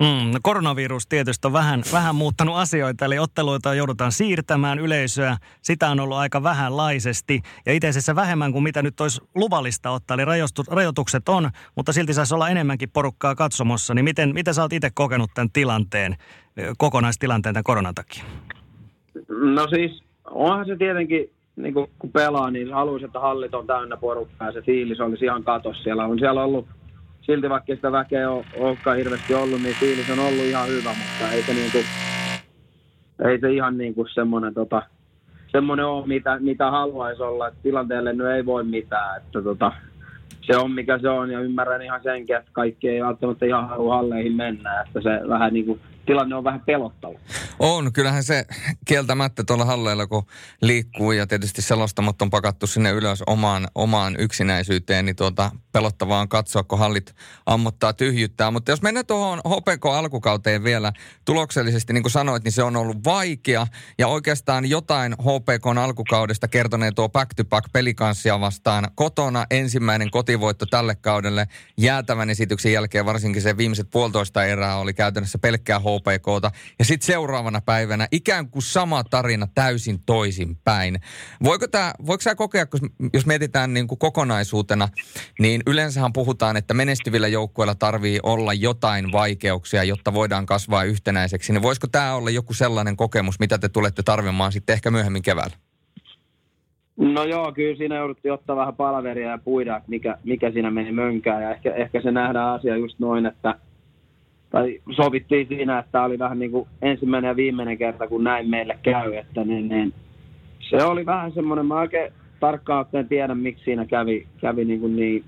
Mm, no koronavirus tietysti on vähän, vähän muuttanut asioita, eli otteluita joudutaan siirtämään yleisöä. Sitä on ollut aika vähänlaisesti ja itse asiassa vähemmän kuin mitä nyt olisi luvallista ottaa. Eli rajoitukset on, mutta silti saisi olla enemmänkin porukkaa katsomossa. Niin miten, miten sä oot itse kokenut tämän tilanteen, kokonaistilanteen tämän koronan takia? No siis onhan se tietenkin niin kun pelaa, niin haluaisin, että hallit on täynnä porukkaa ja se fiilis olisi ihan katos. Siellä on siellä ollut, silti vaikka sitä väkeä ole, olekaan hirveästi ollut, niin fiilis on ollut ihan hyvä, mutta ei se, niin kuin, ei se ihan niin kuin semmoinen, tota, semmoinen ole, mitä, mitä haluaisi olla. Että tilanteelle nyt ei voi mitään. Että tota, se on mikä se on ja ymmärrän ihan senkin, että kaikki ei välttämättä ihan halua halleihin mennä. Että se vähän niin kuin tilanne on vähän pelottava. On, kyllähän se kieltämättä tuolla halleilla, kun liikkuu ja tietysti selostamot on pakattu sinne ylös omaan, omaan yksinäisyyteen, niin tuota, pelottavaa on katsoa, kun hallit ammottaa tyhjyttää. Mutta jos mennään tuohon HPK alkukauteen vielä tuloksellisesti, niin kuin sanoit, niin se on ollut vaikea. Ja oikeastaan jotain HPK alkukaudesta kertoneen tuo back to back pelikanssia vastaan kotona ensimmäinen kotivoitto tälle kaudelle. Jäätävän esityksen jälkeen varsinkin se viimeiset puolitoista erää oli käytännössä pelkkää HPKta. Ja sitten seuraavana päivänä ikään kuin sama tarina täysin toisin päin. Voiko, tää, voiko sä kokea, jos mietitään niin kuin kokonaisuutena, niin yleensähän puhutaan, että menestyvillä joukkueilla tarvii olla jotain vaikeuksia, jotta voidaan kasvaa yhtenäiseksi. Niin voisiko tämä olla joku sellainen kokemus, mitä te tulette tarvimaan sitten ehkä myöhemmin keväällä? No joo, kyllä siinä jouduttiin ottaa vähän palaveria ja puida, mikä, mikä siinä meni mönkään. Ja ehkä, ehkä se nähdään asia just noin, että – tai sovittiin siinä, että tämä oli vähän niin kuin ensimmäinen ja viimeinen kerta, kun näin meille käy. Että niin, niin, se oli vähän semmoinen, mä oikein tarkkaan ottaen tiedä, miksi siinä kävi, kävi niin, kuin niin,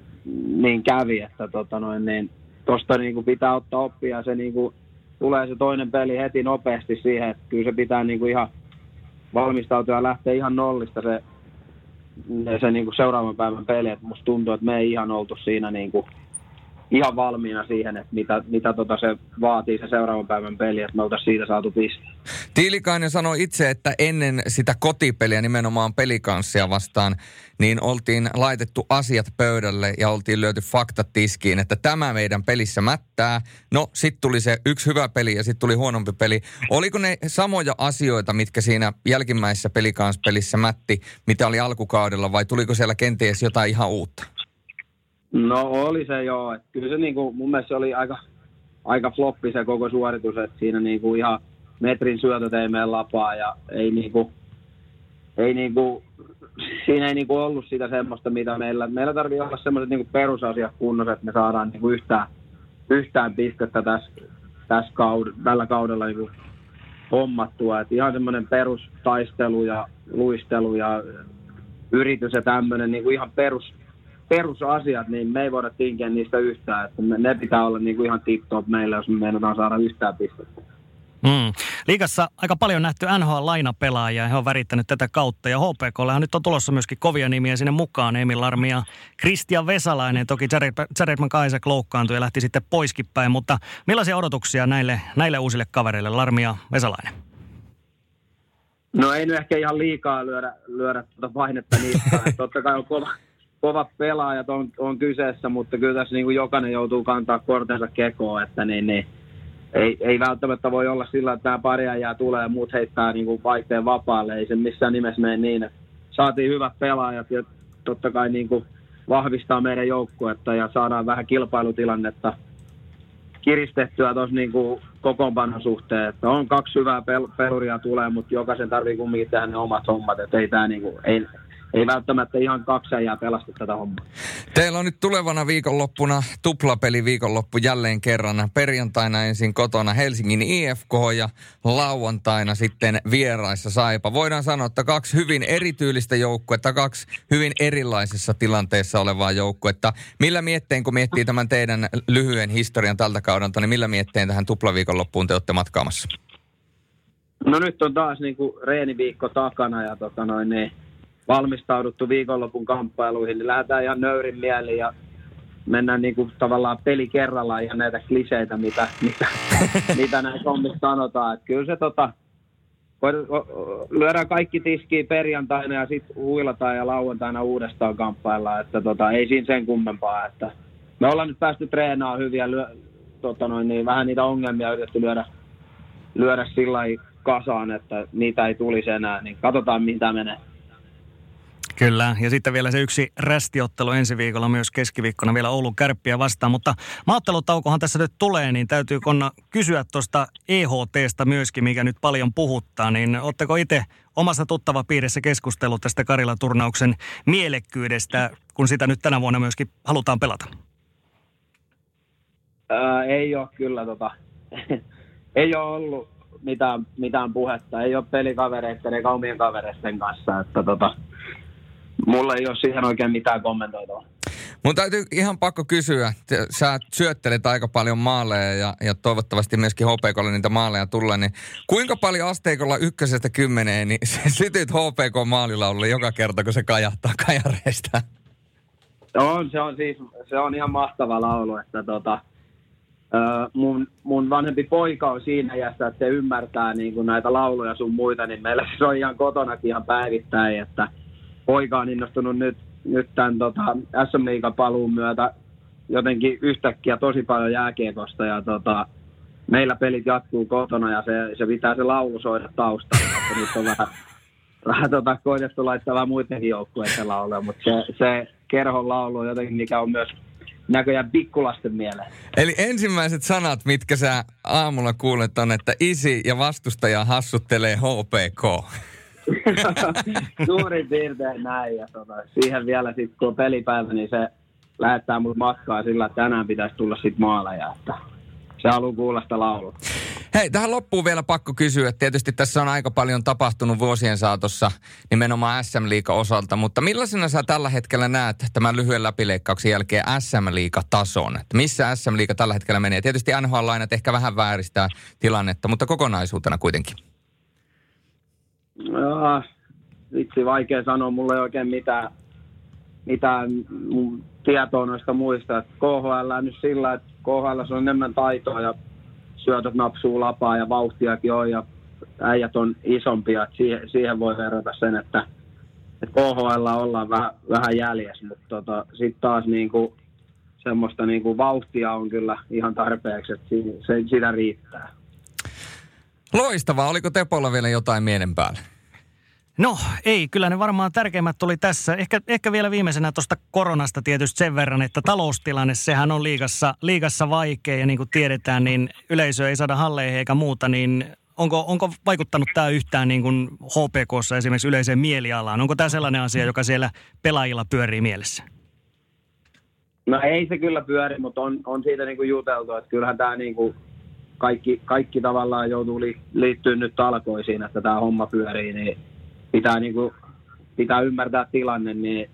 niin kävi, että tota noin, niin, tosta niin kuin pitää ottaa oppia se niin kuin, tulee se toinen peli heti nopeasti siihen, että kyllä se pitää niin kuin ihan valmistautua ja lähteä ihan nollista se, se niin kuin seuraavan päivän peli, että musta tuntuu, että me ei ihan oltu siinä niin kuin, ihan valmiina siihen, että mitä, mitä tota se vaatii se seuraavan päivän peli, että me oltaisiin siitä saatu piste. Tiilikainen sanoi itse, että ennen sitä kotipeliä nimenomaan pelikanssia vastaan, niin oltiin laitettu asiat pöydälle ja oltiin löyty faktat tiskiin, että tämä meidän pelissä mättää. No, sitten tuli se yksi hyvä peli ja sitten tuli huonompi peli. Oliko ne samoja asioita, mitkä siinä jälkimmäisessä pelikanspelissä mätti, mitä oli alkukaudella, vai tuliko siellä kenties jotain ihan uutta? No oli se joo. Et kyllä se niinku, mun mielestä se oli aika, aika floppi se koko suoritus, että siinä niinku ihan metrin syötöt ei mene lapaa ja ei niinku, ei niinku, siinä ei niinku ollut sitä semmoista, mitä meillä, meillä tarvii olla semmoiset niinku perusasiat kunnossa, että me saadaan niinku yhtään, yhtään pistettä tässä, tässä kaud, tällä kaudella niinku hommattua. Et ihan semmoinen perustaistelu ja luistelu ja yritys ja tämmöinen niinku ihan perus, perusasiat, niin me ei voida tinkiä niistä yhtään. Että ne pitää olla niin kuin ihan tip-top meille, jos me meinataan saada yhtään pistettä. Mm. Liikassa aika paljon nähty NHL-lainapelaajia, he on värittänyt tätä kautta. Ja HPKlle nyt on tulossa myöskin kovia nimiä sinne mukaan. Emil Larmi ja Kristian Vesalainen. Toki Jared, Jared McIsaac loukkaantui ja lähti sitten poiskin päin. Mutta millaisia odotuksia näille, näille uusille kavereille, Larmi ja Vesalainen? No ei nyt ehkä ihan liikaa lyödä, lyödä tuota painetta niistä. Totta kai on kova, kovat pelaajat on, on kyseessä, mutta kyllä tässä niin kuin jokainen joutuu kantaa kortensa kekoon, että niin, niin, ei, ei välttämättä voi olla sillä, että tämä pariajaa tulee ja muut heittää niin kuin vaihteen vapaalle. Ei se missään nimessä mene niin, että saatiin hyvät pelaajat ja totta kai niin kuin vahvistaa meidän joukkuetta ja saadaan vähän kilpailutilannetta kiristettyä tuossa niin kokoonpanon suhteen. Että on kaksi hyvää pel- peluria tulee, mutta jokaisen tarvii kumminkin tehdä ne omat hommat. Että ei, tää niin kuin, ei, ei välttämättä ihan kaksi äijää pelasta tätä hommaa. Teillä on nyt tulevana viikonloppuna tuplapeli viikonloppu jälleen kerran. Perjantaina ensin kotona Helsingin IFK ja lauantaina sitten vieraissa Saipa. Voidaan sanoa, että kaksi hyvin erityylistä joukkuetta, kaksi hyvin erilaisessa tilanteessa olevaa joukkuetta. Millä mietteen, kun miettii tämän teidän lyhyen historian tältä kaudelta, niin millä mietteen tähän tuplaviikonloppuun te olette matkaamassa? No nyt on taas niin kuin reeniviikko takana ja tota noin, niin valmistauduttu viikonlopun kamppailuihin, niin lähdetään ihan nöyrin mieli ja mennään niin kuin tavallaan peli kerrallaan ja näitä kliseitä, mitä, mitä, mitä näissä hommissa sanotaan. Että kyllä se tota, lyödään kaikki tiskiin perjantaina ja sitten huilataan ja lauantaina uudestaan kamppaillaan, että tota, ei siinä sen kummempaa. Että me ollaan nyt päästy treenaamaan hyvin ja lyö, tota noin, niin vähän niitä ongelmia yritetty lyödä, lyödä sillä kasaan, että niitä ei tulisi enää, niin katsotaan mitä menee. Kyllä, ja sitten vielä se yksi rästiottelu ensi viikolla myös keskiviikkona vielä Oulun kärppiä vastaan. Mutta maattelutaukohan tässä nyt tulee, niin täytyy Konna kysyä tuosta EHTstä myöskin, mikä nyt paljon puhuttaa. Niin oletteko itse omassa tuttava piirissä keskustellut tästä Karila-turnauksen mielekkyydestä, kun sitä nyt tänä vuonna myöskin halutaan pelata? Ää, ei ole kyllä tota, ei ole ollut mitään, mitään puhetta. Ei ole pelikavereiden eikä omien kavereiden kanssa. Että tota, mulla ei ole siihen oikein mitään kommentoitua. Mun täytyy ihan pakko kysyä. Sä syöttelet aika paljon maaleja ja, ja toivottavasti myöskin HPKlle niitä maaleja tulee. Niin kuinka paljon asteikolla ykkösestä kymmeneen niin sytyt HPK maalilaulle joka kerta, kun se kajahtaa kajareista? On, se on siis se on ihan mahtava laulu, että tota, mun, mun vanhempi poika on siinä iässä, että se ymmärtää niin kuin näitä lauluja sun muita, niin meillä se on ihan kotonakin ihan päivittäin, että poika on innostunut nyt, nyt tämän tota, SM Liigan paluun myötä jotenkin yhtäkkiä tosi paljon jääkiekosta ja tota, meillä pelit jatkuu kotona ja se, se pitää se laulu soida taustalla, että nyt on vähän, vähän tota, koitettu laittaa vähän muidenkin joukkueiden lauluja, mutta se, se kerhon laulu on jotenkin, mikä on myös näköjään pikkulasten mieleen. Eli ensimmäiset sanat, mitkä sä aamulla kuulet on, että isi ja vastustaja hassuttelee HPK. Suurin piirtein näin. Ja tota, siihen vielä sitten kun on pelipäivä, niin se lähettää mut matkaa sillä, että tänään pitäisi tulla sitten maaleja. Että se haluaa kuulla sitä laulua. Hei, tähän loppuun vielä pakko kysyä. Tietysti tässä on aika paljon tapahtunut vuosien saatossa nimenomaan SM Liiga osalta, mutta millaisena sä tällä hetkellä näet tämän lyhyen läpileikkauksen jälkeen SM tason? Että missä SM Liiga tällä hetkellä menee? Tietysti nhl lainat ehkä vähän vääristää tilannetta, mutta kokonaisuutena kuitenkin. Ja, vitsi, vaikea sanoa. Mulla ei oikein mitään, mitään tietoa noista muista. KHL on nyt sillä, että KHL on enemmän taitoa ja syötöt napsuu lapaa ja vauhtiakin on ja äijät on isompia. Siihen, siihen voi verrata sen, että, että KHL ollaan vähän, vähän jäljessä, mutta tota, sitten taas niin kuin, semmoista niin kuin vauhtia on kyllä ihan tarpeeksi, että se, sitä riittää. Loistavaa. Oliko Tepolla vielä jotain mielen päälle? No ei, kyllä ne varmaan tärkeimmät tuli tässä. Ehkä, ehkä vielä viimeisenä tuosta koronasta tietysti sen verran, että taloustilanne, sehän on liigassa, liigassa vaikea ja niin kuin tiedetään, niin yleisö ei saada halleihin eikä muuta, niin onko, onko vaikuttanut tämä yhtään niin kuin HPKssa esimerkiksi yleiseen mielialaan? Onko tämä sellainen asia, joka siellä pelaajilla pyörii mielessä? No ei se kyllä pyöri, mutta on, on siitä niin kuin juteltu, että kyllähän tämä niin kuin kaikki, kaikki tavallaan joutuu li, liittyä nyt talkoisiin, että tämä homma pyörii, niin pitää, niin kuin, pitää ymmärtää tilanne, niin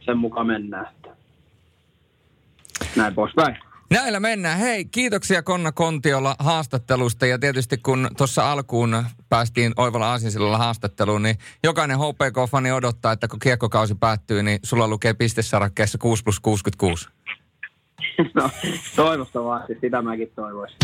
sen mukaan mennään. Näin poispäin. Näillä mennään. Hei, kiitoksia Konna Kontiolla haastattelusta ja tietysti kun tuossa alkuun päästiin Oivalla Aasinsilalla haastatteluun, niin jokainen HPK-fani odottaa, että kun kiekkokausi päättyy, niin sulla lukee pistesarakkeessa 6 plus 66. No, toivottavasti. Sitä mäkin toivoisin.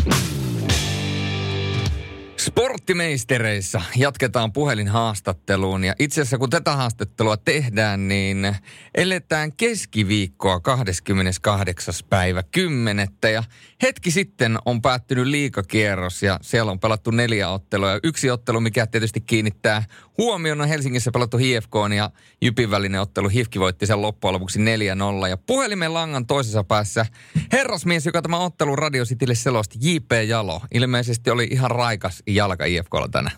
Sporttimeistereissa jatketaan puhelinhaastatteluun ja itse asiassa kun tätä haastattelua tehdään, niin eletään keskiviikkoa 28. päivä 10. ja hetki sitten on päättynyt liikakierros ja siellä on pelattu neljä ottelua. Yksi ottelu, mikä tietysti kiinnittää huomioon, on Helsingissä pelattu HFK ja Jypin välinen ottelu. HIFKI voitti sen loppujen lopuksi 4-0 ja puhelimen langan toisessa päässä herrasmies, joka tämä ottelu Radio Citylle selosti, J.P. Jalo. Ilmeisesti oli ihan raikas jalka IFKlla tänään.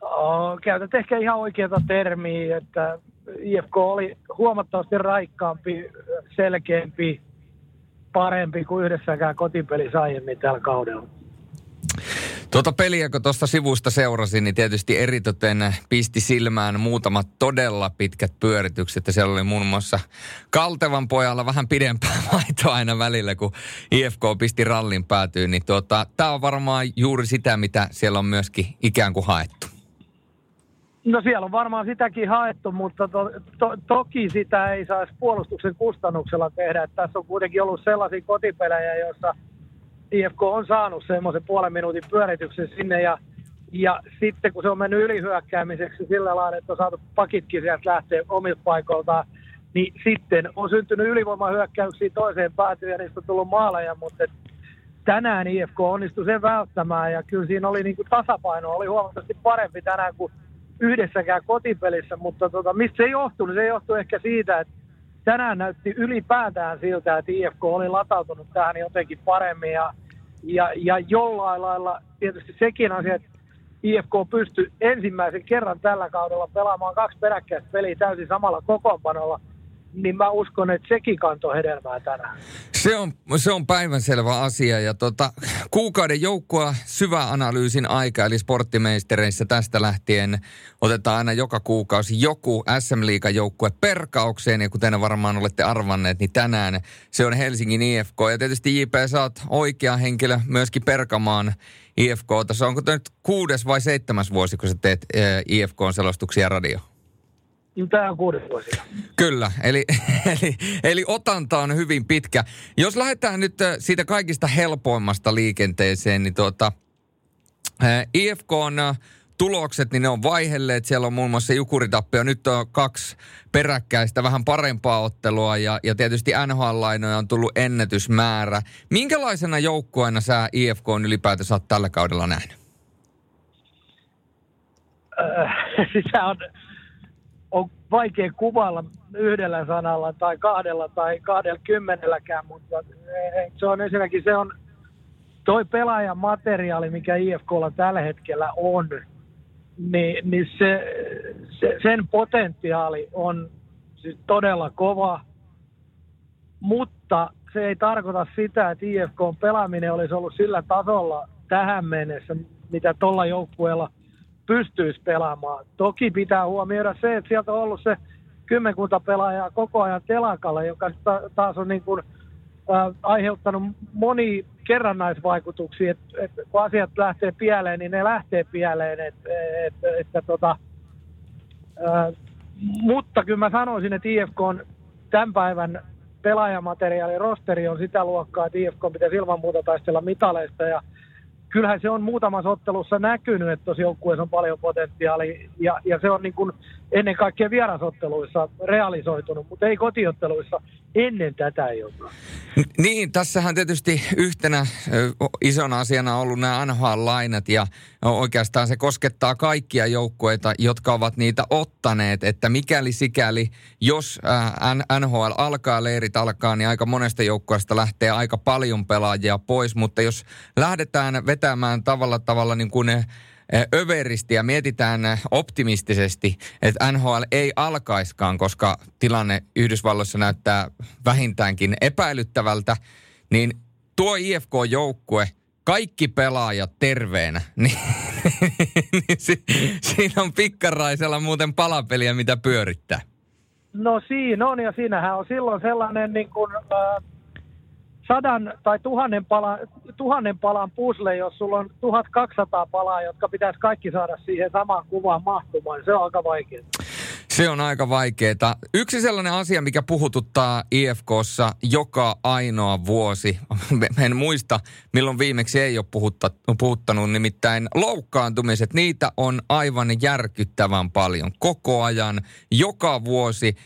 Oh, käytät ehkä ihan oikeata termiä, että IFK oli huomattavasti raikkaampi, selkeämpi, parempi kuin yhdessäkään kotipelissä aiemmin tällä kaudella. Tuota peliä, kun tuosta sivusta seurasin, niin tietysti eritoten pisti silmään muutamat todella pitkät pyöritykset. Ja siellä oli muun muassa Kaltevan pojalla vähän pidempää maitoa aina välillä, kun IFK pisti rallin päätyyn. Niin tuota, tämä on varmaan juuri sitä, mitä siellä on myöskin ikään kuin haettu. No siellä on varmaan sitäkin haettu, mutta to, to, toki sitä ei saisi puolustuksen kustannuksella tehdä. Että tässä on kuitenkin ollut sellaisia kotipelejä, joissa – IFK on saanut semmoisen puolen minuutin pyörityksen sinne ja, ja sitten kun se on mennyt ylihyökkäämiseksi sillä lailla, että on saatu pakitkin sieltä lähteä omilta paikoiltaan, niin sitten on syntynyt ylivoimahyökkäyksiä toiseen päätyyn ja niistä on tullut maaleja, mutta tänään IFK onnistui sen välttämään ja kyllä siinä oli niin kuin tasapaino, oli huomattavasti parempi tänään kuin yhdessäkään kotipelissä, mutta tota, mistä se johtuu? Se johtuu ehkä siitä, että tänään näytti ylipäätään siltä, että IFK oli latautunut tähän jotenkin paremmin ja, ja, ja jollain lailla tietysti sekin asia, että IFK pystyi ensimmäisen kerran tällä kaudella pelaamaan kaksi peräkkäistä peliä täysin samalla kokoonpanolla – niin mä uskon, että sekin kantoi hedelmää tänään. Se on, se on päivänselvä asia ja tota, kuukauden joukkoa syvä analyysin aika, eli sporttimeistereissä tästä lähtien otetaan aina joka kuukausi joku SM joukkue perkaukseen ja kuten varmaan olette arvanneet, niin tänään se on Helsingin IFK ja tietysti JP sä oot oikea henkilö myöskin perkamaan IFKta. Se onko nyt kuudes vai seitsemäs vuosi, kun sä teet eh, IFK-selostuksia radio? Niin tämä on kuudes vuosi. Kyllä, eli, eli, eli otanta on hyvin pitkä. Jos lähdetään nyt äh, siitä kaikista helpoimmasta liikenteeseen, niin tuota, äh, IFK on äh, tulokset, niin ne on vaihelleet. Siellä on muun muassa Jukuritappio. Nyt on kaksi peräkkäistä, vähän parempaa ottelua ja, ja tietysti NHL-lainoja on tullut ennätysmäärä. Minkälaisena joukkueena sä IFK on ylipäätänsä tällä kaudella nähnyt? Äh, on on vaikea kuvailla yhdellä sanalla tai kahdella tai kahdella kymmenelläkään, mutta eh, se on ensinnäkin se on toi pelaajan materiaali, mikä IFKlla tällä hetkellä on, niin, niin se, se, sen potentiaali on siis todella kova, mutta se ei tarkoita sitä, että IFK pelaaminen olisi ollut sillä tasolla tähän mennessä, mitä tuolla joukkueella – pystyisi pelaamaan. Toki pitää huomioida se, että sieltä on ollut se kymmenkunta pelaajaa koko ajan telakalla, joka taas on niin kuin, äh, aiheuttanut moni kerrannaisvaikutuksia, että et, kun asiat lähtee pieleen, niin ne lähtee pieleen. Et, et, et, että tota, äh, mutta kyllä mä sanoisin, että IFK on tämän päivän pelaajamateriaali, rosteri on sitä luokkaa, että IFK pitäisi ilman muuta taistella mitaleista ja kyllähän se on muutamassa ottelussa näkynyt, että tuossa joukkueessa on paljon potentiaalia ja, ja se on niin kuin ennen kaikkea vierasotteluissa realisoitunut, mutta ei kotiotteluissa ennen tätä ollut. Niin, tässähän tietysti yhtenä isona asiana ollut nämä NHL-lainat ja oikeastaan se koskettaa kaikkia joukkueita, jotka ovat niitä ottaneet, että mikäli sikäli, jos NHL alkaa, leirit alkaa, niin aika monesta joukkueesta lähtee aika paljon pelaajia pois, mutta jos lähdetään vetämään tavalla tavalla niin kuin ne överisti ja mietitään optimistisesti, että NHL ei alkaiskaan, koska tilanne Yhdysvalloissa näyttää vähintäänkin epäilyttävältä, niin tuo IFK-joukkue, kaikki pelaajat terveenä, niin, niin si, siinä on pikkaraisella muuten palapeliä, mitä pyörittää. No siinä on, ja siinähän on silloin sellainen niin kuin, äh, sadan tai tuhannen, pala, tuhannen palan pusle, jos sulla on 1200 palaa, jotka pitäisi kaikki saada siihen samaan kuvaan mahtumaan, se on aika vaikeaa. Se on aika vaikeaa. Yksi sellainen asia, mikä puhututtaa IFKssa joka ainoa vuosi, en muista milloin viimeksi ei ole puhutta, puhuttanut, nimittäin loukkaantumiset, niitä on aivan järkyttävän paljon koko ajan, joka vuosi.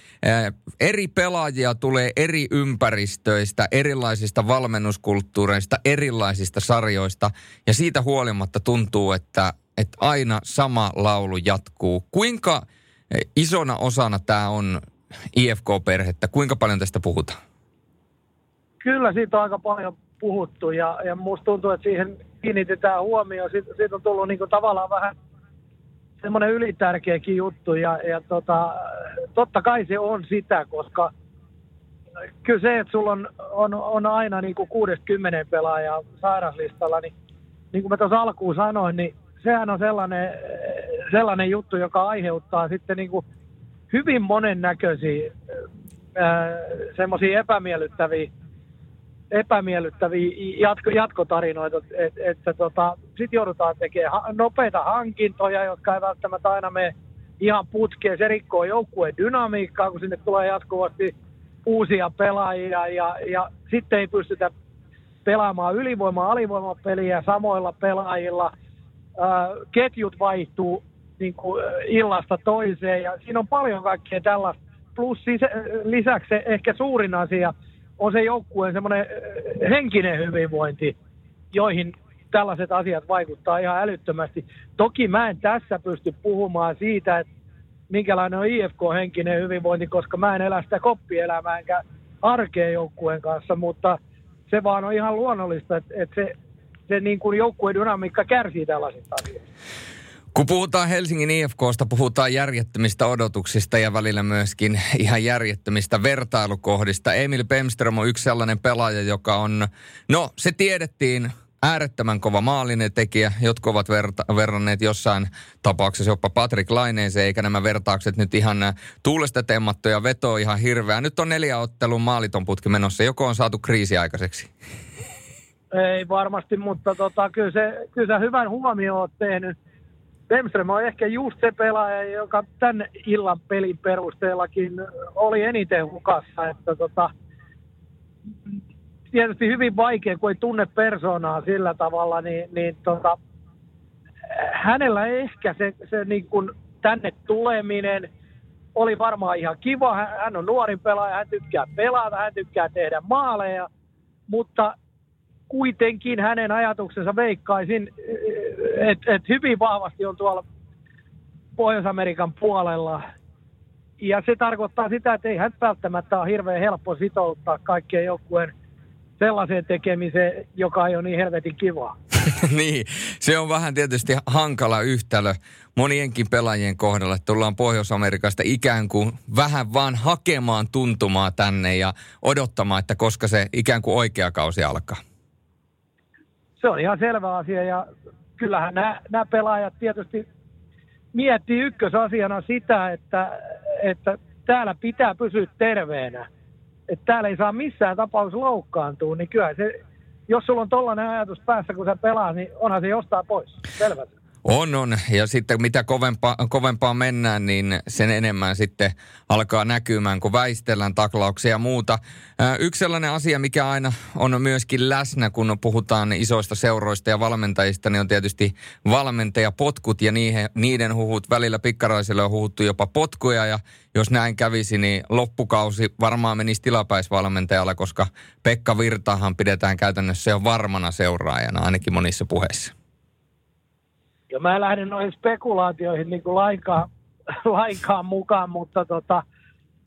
Eri pelaajia tulee eri ympäristöistä, erilaisista valmennuskulttuureista, erilaisista sarjoista ja siitä huolimatta tuntuu, että, että aina sama laulu jatkuu. Kuinka isona osana tämä on IFK-perhettä. Kuinka paljon tästä puhutaan? Kyllä siitä on aika paljon puhuttu ja, ja musta tuntuu, että siihen kiinnitetään huomioon. Siitä, siitä on tullut niin kuin tavallaan vähän semmoinen ylitärkeäkin juttu ja, ja tota, totta kai se on sitä, koska kyllä se, että sulla on, on, on aina niin kuin 60 pelaajaa sairaslistalla, niin niin kuin mä tuossa alkuun sanoin, niin sehän on sellainen, sellainen juttu, joka aiheuttaa sitten niin kuin hyvin monennäköisiä semmoisia epämiellyttäviä, epämiellyttäviä jatko, jatkotarinoita, että et, tota, sitten joudutaan tekemään nopeita hankintoja, jotka ei välttämättä aina mene ihan putkeen. Se rikkoo joukkueen dynamiikkaa, kun sinne tulee jatkuvasti uusia pelaajia ja, ja sitten ei pystytä pelaamaan ylivoima-alivoimapeliä samoilla pelaajilla – ketjut vaihtuu niin kuin illasta toiseen ja siinä on paljon kaikkea tällaista. Plus lisäksi se ehkä suurin asia on se joukkueen semmoinen henkinen hyvinvointi, joihin tällaiset asiat vaikuttaa ihan älyttömästi. Toki mä en tässä pysty puhumaan siitä, että minkälainen on IFK-henkinen hyvinvointi, koska mä en elä sitä koppielämää enkä joukkueen kanssa, mutta se vaan on ihan luonnollista, että, että se, se niin kuin joukkueen dynamiikka kärsii tällaisista asioista. Kun puhutaan Helsingin IFKsta, puhutaan järjettömistä odotuksista ja välillä myöskin ihan järjettömistä vertailukohdista. Emil Pemström on yksi sellainen pelaaja, joka on, no se tiedettiin äärettömän kova maalinen tekijä. Jotkut ovat verta- verranneet jossain tapauksessa jopa Patrick Laineeseen, eikä nämä vertaukset nyt ihan tuulesta temmattuja veto ihan hirveä. Nyt on neljä ottelun maaliton putki menossa. Joko on saatu kriisi aikaiseksi? Ei varmasti, mutta tota, kyllä, se, kyllä sä hyvän huomioon oot tehnyt. Bemström on ehkä just se pelaaja, joka tämän illan pelin perusteellakin oli eniten hukassa. Että tota, tietysti hyvin vaikea, kun ei tunne persoonaa sillä tavalla, niin, niin tota, hänellä ehkä se, se niin kuin tänne tuleminen oli varmaan ihan kiva. Hän on nuori pelaaja, hän tykkää pelata, hän tykkää tehdä maaleja, mutta kuitenkin hänen ajatuksensa veikkaisin, että et hyvin vahvasti on tuolla Pohjois-Amerikan puolella. Ja se tarkoittaa sitä, että ei hän välttämättä ole hirveän helppo sitouttaa kaikkien joukkueen sellaiseen tekemiseen, joka ei ole niin helvetin kivaa. niin, se on vähän tietysti hankala yhtälö monienkin pelaajien kohdalla, että tullaan Pohjois-Amerikasta ikään kuin vähän vaan hakemaan tuntumaa tänne ja odottamaan, että koska se ikään kuin oikea kausi alkaa. Se on ihan selvä asia ja kyllähän nämä, nämä pelaajat tietysti miettii ykkösasiana sitä, että, että täällä pitää pysyä terveenä että täällä ei saa missään tapauksessa loukkaantua, niin kyllä se, jos sulla on tollainen ajatus päässä, kun sä pelaat, niin onhan se jostain pois. Selvä. On, on. Ja sitten mitä kovempaa, kovempaa mennään, niin sen enemmän sitten alkaa näkymään, kun väistellään taklauksia ja muuta. Yksi sellainen asia, mikä aina on myöskin läsnä, kun puhutaan isoista seuroista ja valmentajista, niin on tietysti valmentajapotkut ja niihin, niiden huhut. Välillä pikkaraisille on huhuttu jopa potkuja ja jos näin kävisi, niin loppukausi varmaan menisi tilapäisvalmentajalla, koska Pekka Virtahan pidetään käytännössä jo varmana seuraajana, ainakin monissa puheissa. Ja mä en lähde noihin spekulaatioihin niin kuin lainkaan, lainkaan mukaan, mutta tota,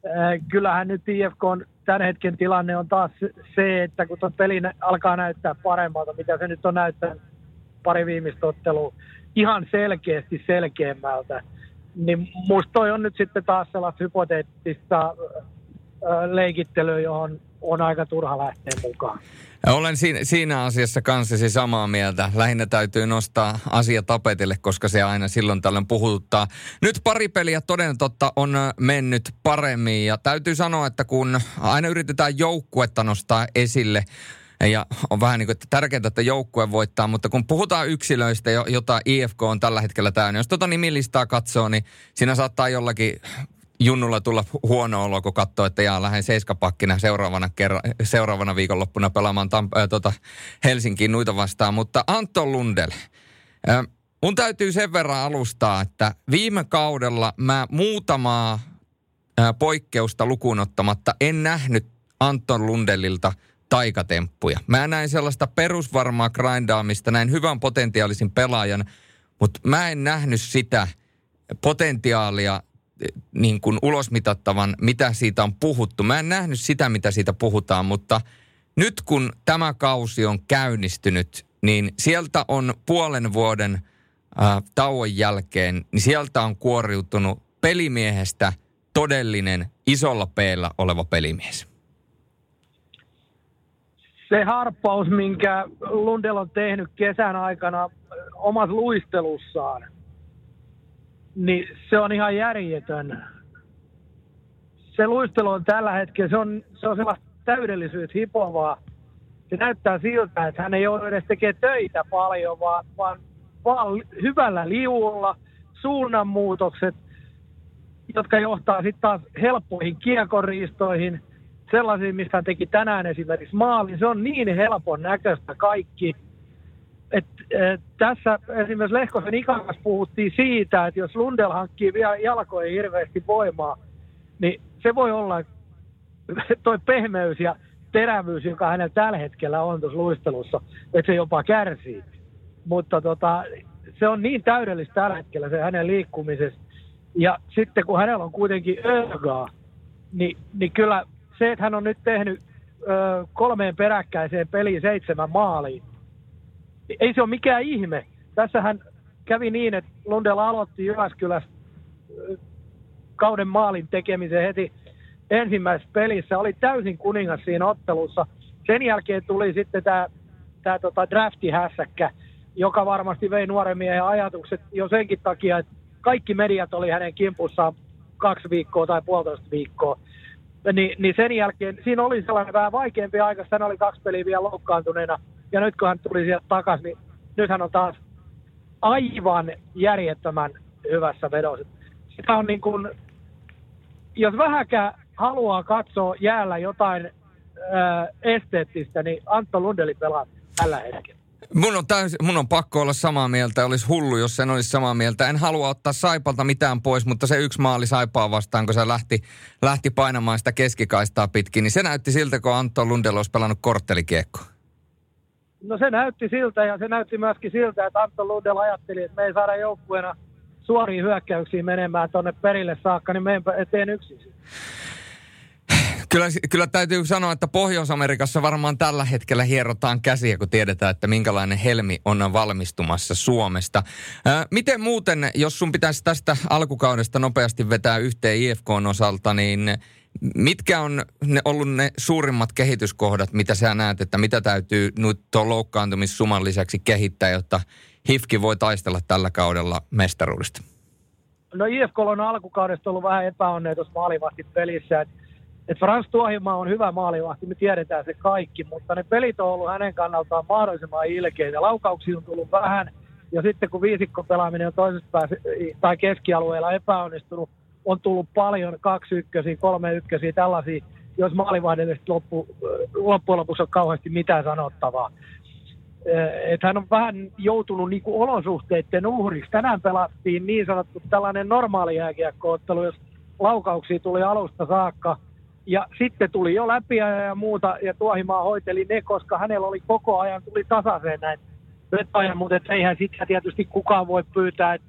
äh, kyllähän nyt IFK on tämän hetken tilanne on taas se, että kun tuon peli alkaa näyttää paremmalta, mitä se nyt on näyttänyt pari viimeistä ottelua, ihan selkeästi selkeämmältä, niin musta toi on nyt sitten taas sellaista hypoteettista leikittelyä, johon on aika turha lähteä mukaan. Olen siinä, siinä asiassa kanssasi samaa mieltä. Lähinnä täytyy nostaa asia tapetille, koska se aina silloin tällöin puhuttaa. Nyt pari peliä toden totta on mennyt paremmin ja täytyy sanoa, että kun aina yritetään joukkuetta nostaa esille, ja on vähän niin kuin, että tärkeintä, että joukkue voittaa, mutta kun puhutaan yksilöistä, jota IFK on tällä hetkellä täynnä, jos tuota nimilistaa katsoo, niin siinä saattaa jollakin junnulla tulla huono olo, kun katsoo, että jaa, lähden seiskapakkina seuraavana, kerra, seuraavana viikonloppuna pelaamaan Tamp- äh, tota Helsinkiin nuita vastaan. Mutta Anton Lundel, äh, mun täytyy sen verran alustaa, että viime kaudella mä muutamaa äh, poikkeusta lukuun ottamatta en nähnyt Anton Lundelilta taikatemppuja. Mä näin sellaista perusvarmaa grindaamista, näin hyvän potentiaalisin pelaajan, mutta mä en nähnyt sitä potentiaalia niin kuin ulosmitattavan, mitä siitä on puhuttu. Mä en nähnyt sitä, mitä siitä puhutaan, mutta nyt kun tämä kausi on käynnistynyt, niin sieltä on puolen vuoden äh, tauon jälkeen, niin sieltä on kuoriutunut pelimiehestä todellinen isolla peellä oleva pelimies. Se harppaus, minkä Lundell on tehnyt kesän aikana omassa luistelussaan – niin se on ihan järjetön. Se luistelu on tällä hetkellä, se on, se on sellaista täydellisyyttä hipovaa. Se näyttää siltä, että hän ei ole edes tekemään töitä paljon, vaan, vaan, vaan hyvällä liulla, suunnanmuutokset, jotka johtaa sitten taas helppoihin kiekoriistoihin, sellaisiin, mistä hän teki tänään esimerkiksi maalin. Se on niin helpon näköistä kaikki – et, et, tässä esimerkiksi Lehkosen Ikakas puhuttiin siitä, että jos Lundell hankkii vielä jalkojen hirveästi voimaa, niin se voi olla toi pehmeys ja terävyys, joka hänellä tällä hetkellä on tuossa luistelussa, että se jopa kärsii. mutta tota, se on niin täydellistä tällä hetkellä se hänen liikkumisessa. Ja sitten kun hänellä on kuitenkin ögaa, niin, niin kyllä se, että hän on nyt tehnyt ö, kolmeen peräkkäiseen peliin seitsemän maaliin, ei se ole mikään ihme. Tässähän kävi niin, että Lundella aloitti Jyväskylässä kauden maalin tekemisen heti ensimmäisessä pelissä. Oli täysin kuningas siinä ottelussa. Sen jälkeen tuli sitten tämä tää tota draftihässäkkä, joka varmasti vei nuoren miehen ajatukset jo senkin takia, että kaikki mediat oli hänen kimpussaan kaksi viikkoa tai puolitoista viikkoa. Ni, niin sen jälkeen siinä oli sellainen vähän vaikeampi aika, hän oli kaksi peliä vielä loukkaantuneena. Ja nyt kun hän tuli sieltä takaisin, niin nyt hän on taas aivan järjettömän hyvässä vedossa. Sitä on niin kuin, jos vähäkään haluaa katsoa jäällä jotain ää, esteettistä, niin Antto Lundeli pelaa tällä hetkellä. Mun on, täys, mun on pakko olla samaa mieltä. Olisi hullu, jos sen olisi samaa mieltä. En halua ottaa Saipalta mitään pois, mutta se yksi maali Saipaa vastaan, kun se lähti, lähti painamaan sitä keskikaistaa pitkin, niin se näytti siltä, kun Antto Lundell olisi pelannut korttelikiekkoa. No se näytti siltä ja se näytti myöskin siltä, että Antto Lundell ajatteli, että me ei saada joukkueena suoriin hyökkäyksiin menemään tuonne perille saakka, niin me teen yksin. Kyllä, kyllä täytyy sanoa, että Pohjois-Amerikassa varmaan tällä hetkellä hierotaan käsiä, kun tiedetään, että minkälainen helmi on valmistumassa Suomesta. Ää, miten muuten, jos sun pitäisi tästä alkukaudesta nopeasti vetää yhteen IFKn osalta, niin mitkä on ne ollut ne suurimmat kehityskohdat, mitä sä näet, että mitä täytyy nyt tuon loukkaantumissuman lisäksi kehittää, jotta HIFKI voi taistella tällä kaudella mestaruudesta? No IFK on alkukaudesta ollut vähän epäonneetus maalivahti pelissä, että et Frans Tuohimaa on hyvä maalivahti, me tiedetään se kaikki, mutta ne pelit on ollut hänen kannaltaan mahdollisimman ilkeitä. Laukauksia on tullut vähän, ja sitten kun viisikko pelaaminen on toisessa päässä tai keskialueella epäonnistunut, on tullut paljon kaksi ykkösiä, kolme ykkösiä, tällaisia, jos maalivahdelle loppu, loppujen lopuksi on kauheasti mitään sanottavaa. Että hän on vähän joutunut niin kuin olosuhteiden uhriksi. Tänään pelattiin niin sanottu tällainen normaali jääkiekkoottelu, jos laukauksia tuli alusta saakka – ja sitten tuli jo läpi ja muuta, ja Tuohimaa hoiteli ne, koska hänellä oli koko ajan, tuli tasaiseen näin mutta eihän sitä tietysti kukaan voi pyytää, että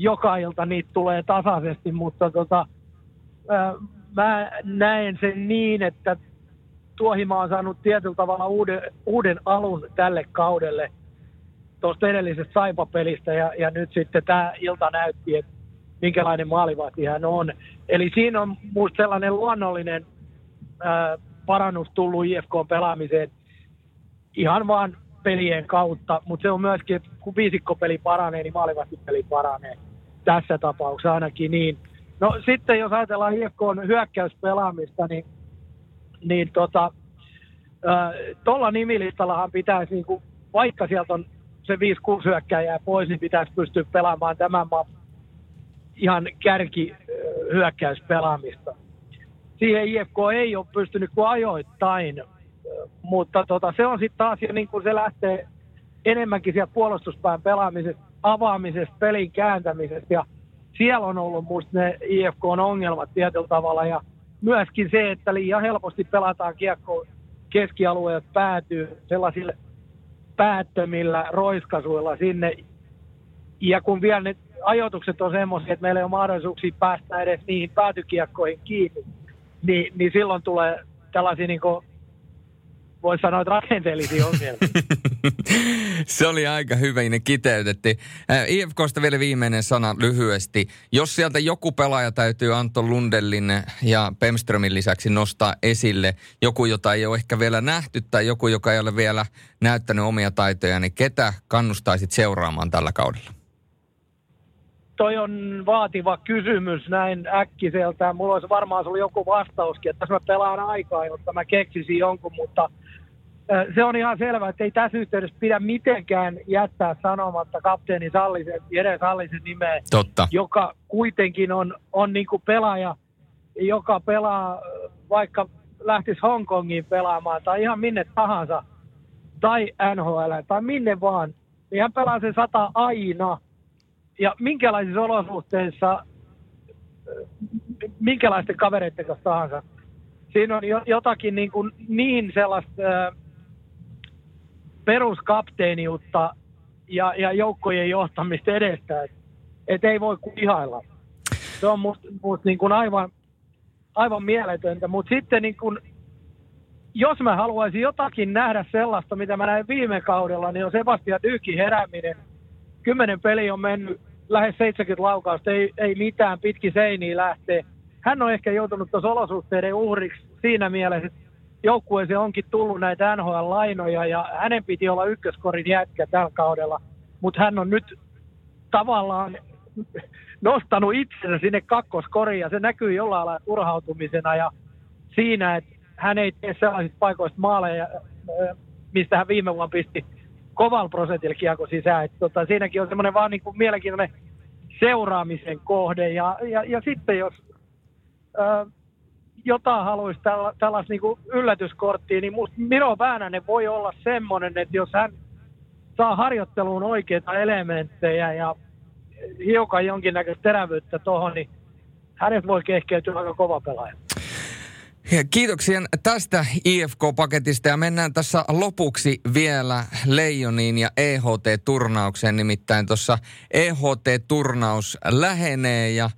joka ilta niitä tulee tasaisesti, mutta tota, ää, mä näen sen niin, että Tuohimaa on saanut tietyllä tavalla uuden, uuden alun tälle kaudelle tuosta edellisestä Saipa-pelistä, ja, ja nyt sitten tämä ilta näytti, että minkälainen maalivahti hän on. Eli siinä on minusta sellainen luonnollinen ää, parannus tullut IFK-pelaamiseen ihan vaan pelien kautta, mutta se on myöskin, kun viisikkopeli paranee, niin maalivahtipeli paranee. Tässä tapauksessa ainakin niin. No sitten jos ajatellaan IFKn hyökkäyspelaamista, niin, niin tota, tuolla nimilistallahan pitäisi, niin kuin, vaikka sieltä on se 5-6 hyökkäjää pois, niin pitäisi pystyä pelaamaan tämän maan ihan kärki hyökkäyspelaamista. Siihen IFK ei ole pystynyt kuin ajoittain, mutta tota, se on sitten taas jo niin kuin se lähtee enemmänkin sieltä puolustuspään pelaamisesta, avaamisesta, pelin kääntämisestä ja siellä on ollut musta ne IFK on ongelmat tietyllä tavalla ja myöskin se, että liian helposti pelataan kiekko keskialueet päätyy sellaisilla päättömillä roiskasuilla sinne. Ja kun vielä ne ajoitukset on semmoisia, että meillä ei ole mahdollisuuksia päästä edes niihin päätykiekkoihin kiinni, niin, niin silloin tulee tällaisia niin kuin, voisi sanoa, että rakenteellisia ongelmia. Se oli aika hyvä, ne kiteytettiin. Äh, IFKsta vielä viimeinen sana lyhyesti. Jos sieltä joku pelaaja täytyy Anton Lundellin ja Pemströmin lisäksi nostaa esille, joku, jota ei ole ehkä vielä nähty tai joku, joka ei ole vielä näyttänyt omia taitoja, niin ketä kannustaisit seuraamaan tällä kaudella? toi on vaativa kysymys näin äkkiseltä. Mulla olisi varmaan ollut joku vastauskin, että mä pelaan aikaa, jotta mä keksisin jonkun, mutta se on ihan selvä, että ei tässä yhteydessä pidä mitenkään jättää sanomatta kapteeni Sallisen, Jere Sallisen nimeä, Totta. joka kuitenkin on, on niin kuin pelaaja, joka pelaa vaikka lähtisi Hongkongiin pelaamaan tai ihan minne tahansa, tai NHL tai minne vaan, niin hän pelaa sen sata aina – ja minkälaisissa olosuhteissa, minkälaisten kavereiden kanssa tahansa. Siinä on jotakin niin, kuin niin sellaista peruskapteeniutta ja, ja joukkojen johtamista edestä. Että et ei voi kuin ihailla. Se on musta must niin kuin aivan, aivan mieletöntä. Mutta sitten niin kuin, jos mä haluaisin jotakin nähdä sellaista, mitä mä näin viime kaudella, niin on Sebastian Dykin herääminen. Kymmenen peli on mennyt lähes 70 laukausta, ei, ei mitään pitki seiniä lähtee. Hän on ehkä joutunut tuossa olosuhteiden uhriksi siinä mielessä, että joukkueeseen onkin tullut näitä NHL-lainoja ja hänen piti olla ykköskorin jätkä tällä kaudella, mutta hän on nyt tavallaan nostanut itsensä sinne kakkoskoriin ja se näkyy jollain lailla turhautumisena ja siinä, että hän ei tee sellaisista paikoista maaleja, mistä hän viime vuonna pisti kovalla prosentilla kiekko sisään. Että tota, siinäkin on semmoinen vaan niin kuin mielenkiintoinen seuraamisen kohde. Ja, ja, ja sitten jos ää, jotain haluaisi tälla, tällaista niin yllätyskorttia, niin musta Miro Väänänen voi olla semmoinen, että jos hän saa harjoitteluun oikeita elementtejä ja hiukan jonkinnäköistä terävyyttä tuohon, niin hänet voi kehkeytyä aika kova pelaaja. Kiitoksia tästä IFK-paketista ja mennään tässä lopuksi vielä Leijoniin ja EHT-turnaukseen. Nimittäin tuossa EHT-turnaus lähenee ja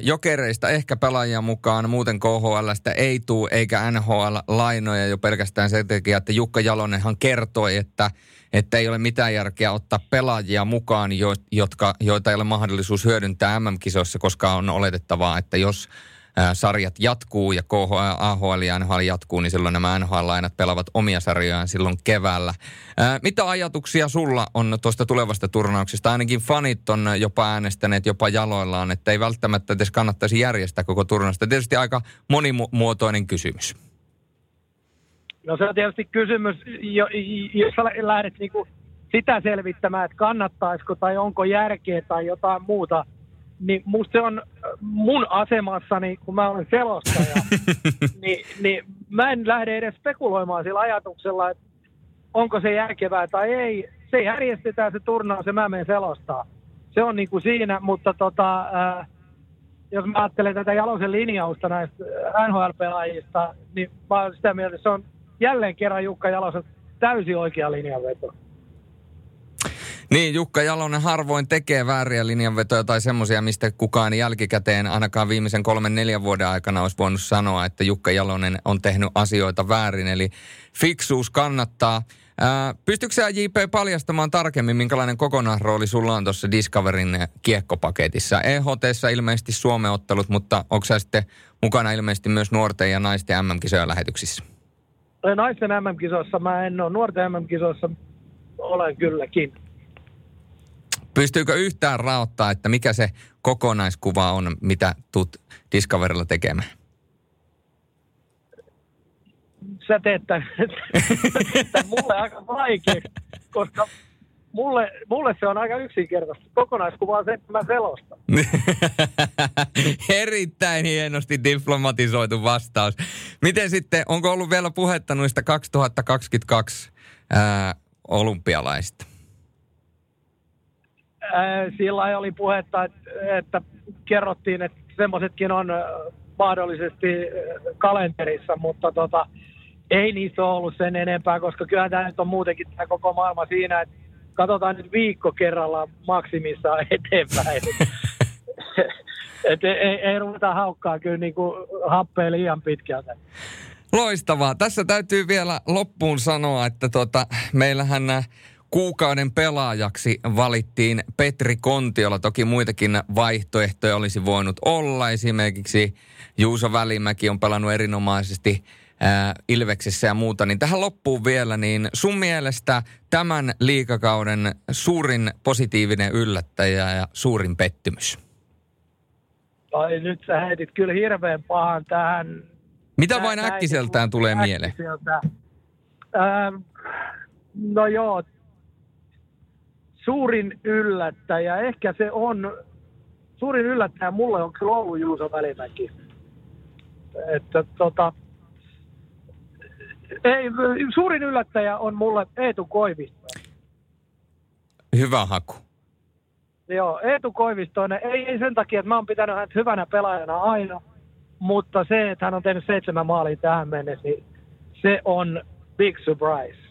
Jokereista ehkä pelaajia mukaan, muuten KHLstä ei tule eikä NHL-lainoja jo pelkästään sen takia, että Jukka Jalonenhan kertoi, että, että ei ole mitään järkeä ottaa pelaajia mukaan, jo, jotka, joita ei ole mahdollisuus hyödyntää MM-kisoissa, koska on oletettavaa, että jos sarjat jatkuu ja AHL ja NHL jatkuu, niin silloin nämä NHL-lainat pelaavat omia sarjojaan silloin keväällä. Mitä ajatuksia sulla on tuosta tulevasta turnauksesta? Ainakin fanit on jopa äänestäneet jopa jaloillaan, että ei välttämättä edes kannattaisi järjestää koko turnausta. Tietysti aika monimuotoinen kysymys. No se on tietysti kysymys, jos lähdet niinku sitä selvittämään, että kannattaisiko tai onko järkeä tai jotain muuta – niin musta se on mun asemassani, kun mä olen selostaja, niin, niin mä en lähde edes spekuloimaan sillä ajatuksella, että onko se järkevää tai ei. Se järjestetään se turnaus ja mä menen selostaa. Se on niin kuin siinä, mutta tota, äh, jos mä ajattelen tätä Jalosen linjausta näistä NHL-pelaajista, niin mä olen sitä mieltä, että se on jälleen kerran Jukka Jalosen täysin oikea linjanveto. Niin, Jukka Jalonen harvoin tekee vääriä linjanvetoja tai semmoisia, mistä kukaan jälkikäteen ainakaan viimeisen kolmen neljän vuoden aikana olisi voinut sanoa, että Jukka Jalonen on tehnyt asioita väärin. Eli fiksuus kannattaa. Ää, pystytkö sä JP paljastamaan tarkemmin, minkälainen kokonaisrooli sulla on tuossa Discoverin kiekkopaketissa? EHT ilmeisesti Suomen ottelut, mutta onko sä sitten mukana ilmeisesti myös nuorten ja naisten MM-kisojen lähetyksissä? Naisten MM-kisoissa mä en ole, nuorten MM-kisoissa olen kylläkin. Pystyykö yhtään raottaa, että mikä se kokonaiskuva on, mitä tuut Discoverilla tekemään? Sä teet tämän, mulle aika vaikea, koska mulle, mulle se on aika yksinkertaista. Kokonaiskuva on se, että mä selostan. Erittäin hienosti diplomatisoitu vastaus. Miten sitten, onko ollut vielä puhetta noista 2022 ää, olympialaista? Sillä oli puhetta, että, että kerrottiin, että semmoisetkin on mahdollisesti kalenterissa, mutta tota, ei niistä ole ollut sen enempää, koska kyllä tämä nyt on muutenkin tämä koko maailma siinä, että katsotaan nyt viikko kerrallaan maksimissaan eteenpäin. Et ei, ei, ei ruveta haukkaa kyllä niin kuin happea liian pitkältä. Loistavaa. Tässä täytyy vielä loppuun sanoa, että tota, meillähän kuukauden pelaajaksi valittiin Petri Kontiola. Toki muitakin vaihtoehtoja olisi voinut olla. Esimerkiksi Juuso Välimäki on pelannut erinomaisesti ää, Ilveksessä ja muuta. Niin tähän loppuun vielä, niin sun mielestä tämän liikakauden suurin positiivinen yllättäjä ja suurin pettymys? Ai nyt sä heitit kyllä hirveän pahan tähän. Mitä vain äkkiseltään tulee mieleen? Ähm, no joo, suurin yllättäjä, ehkä se on, suurin yllättäjä mulle on kyllä ollut Juuso Välimäki. Että tota, ei, suurin yllättäjä on mulle Eetu Koivisto. Hyvä haku. Joo, Eetu Koivistoinen, ei, ei sen takia, että mä oon pitänyt häntä hyvänä pelaajana aina, mutta se, että hän on tehnyt seitsemän maalia tähän mennessä, niin se on big surprise.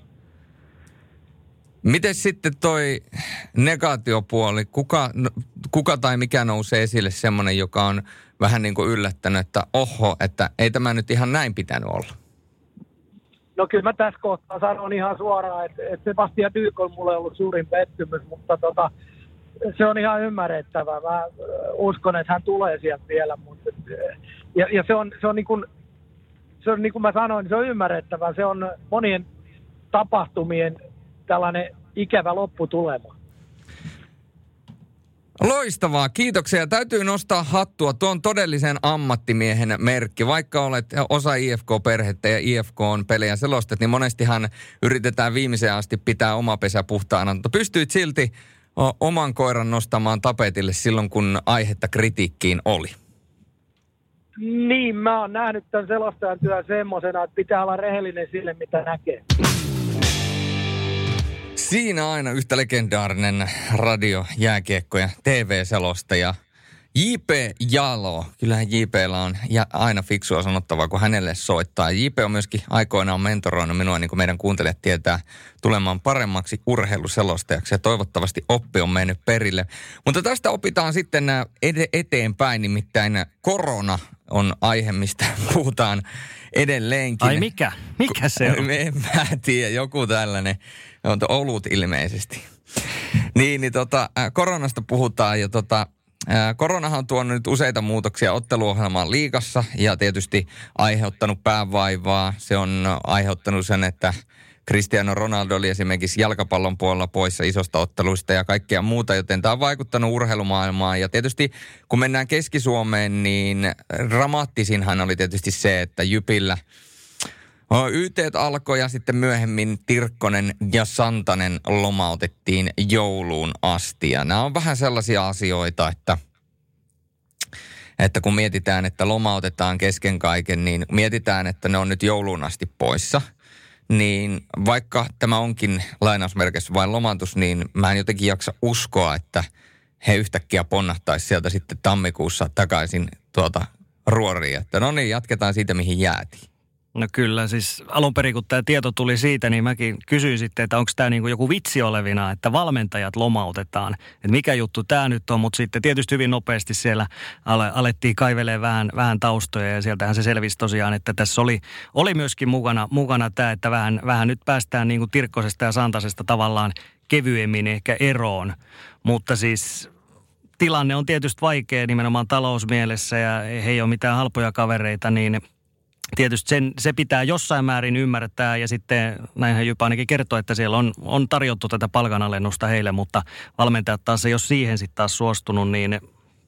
Miten sitten toi negaatiopuoli, kuka, kuka tai mikä nousee esille semmoinen, joka on vähän niin kuin yllättänyt, että oho, että ei tämä nyt ihan näin pitänyt olla? No kyllä mä tässä kohtaa sanon ihan suoraan, että, että Sebastian Dyk on mulle ollut suurin pettymys, mutta tota, se on ihan ymmärrettävää. Mä uskon, että hän tulee sieltä vielä, mutta, ja, ja se on, se on niin kuin, se on niin kuin mä sanoin, se on ymmärrettävää. Se on monien tapahtumien tällainen ikävä lopputulema. Loistavaa, kiitoksia. Täytyy nostaa hattua. Tuo on todellisen ammattimiehen merkki. Vaikka olet osa IFK-perhettä ja IFK on pelejä selostet, niin monestihan yritetään viimeiseen asti pitää oma pesä puhtaana. Mutta pystyit silti oman koiran nostamaan tapetille silloin, kun aihetta kritiikkiin oli. Niin, mä oon nähnyt tämän selostajan työn semmoisena, että pitää olla rehellinen sille, mitä näkee. Siinä aina yhtä legendaarinen radio, jääkiekko ja TV-selostaja. J.P. Jalo. Kyllähän J.P.llä on ja aina fiksua sanottavaa, kun hänelle soittaa. J.P. on myöskin aikoinaan mentoroinut minua, niin kuin meidän kuuntelijat tietää, tulemaan paremmaksi urheiluselostajaksi. Ja toivottavasti oppi on mennyt perille. Mutta tästä opitaan sitten eteenpäin, nimittäin korona on aihe, mistä puhutaan edelleenkin. Ai mikä? Mikä se on? En mä tiedä, joku tällainen. On olut ilmeisesti. Niin, niin tota, koronasta puhutaan ja tota, Koronahan on tuonut nyt useita muutoksia otteluohjelmaan liikassa ja tietysti aiheuttanut päävaivaa. Se on aiheuttanut sen, että Cristiano Ronaldo oli esimerkiksi jalkapallon puolella poissa isosta otteluista ja kaikkea muuta, joten tämä on vaikuttanut urheilumaailmaan. Ja tietysti kun mennään Keski-Suomeen, niin dramaattisinhan oli tietysti se, että Jypillä YT alkoi ja sitten myöhemmin Tirkkonen ja Santanen lomautettiin jouluun asti. Ja nämä on vähän sellaisia asioita, että että kun mietitään, että lomautetaan kesken kaiken, niin mietitään, että ne on nyt jouluun asti poissa – niin vaikka tämä onkin lainausmerkeissä vain lomautus, niin mä en jotenkin jaksa uskoa, että he yhtäkkiä ponnahtaisi sieltä sitten tammikuussa takaisin tuota ruoriin. Että no niin, jatketaan siitä, mihin jäätiin. No kyllä, siis alun perin kun tämä tieto tuli siitä, niin mäkin kysyin sitten, että onko tämä niinku joku vitsi olevina, että valmentajat lomautetaan. Että mikä juttu tämä nyt on, mutta sitten tietysti hyvin nopeasti siellä ale, alettiin kaivelemaan vähän, vähän taustoja ja sieltähän se selvisi tosiaan, että tässä oli, oli myöskin mukana, mukana tämä, että vähän, vähän nyt päästään niinku Tirkkosesta ja Santasesta tavallaan kevyemmin ehkä eroon. Mutta siis tilanne on tietysti vaikea nimenomaan talousmielessä ja he ei ole mitään halpoja kavereita, niin – tietysti sen, se pitää jossain määrin ymmärtää ja sitten näinhän Jypä ainakin kertoo, että siellä on, on tarjottu tätä palkanalennusta heille, mutta valmentajat taas ei ole siihen sitten taas suostunut, niin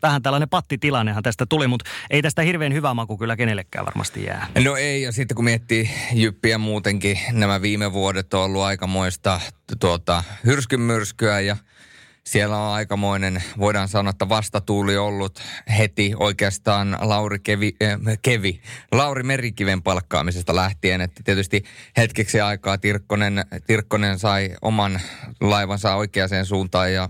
vähän tällainen pattitilannehan tästä tuli, mutta ei tästä hirveän hyvä maku kyllä kenellekään varmasti jää. No ei, ja sitten kun miettii Jyppiä muutenkin, nämä viime vuodet on ollut aikamoista tuota, hyrskymyrskyä ja – siellä on aikamoinen, voidaan sanoa, että vastatuuli ollut heti oikeastaan Lauri Kevi, äh, Kevi, Lauri Merikiven palkkaamisesta lähtien. Että tietysti hetkeksi aikaa Tirkkonen, Tirkkonen sai oman laivansa oikeaan suuntaan ja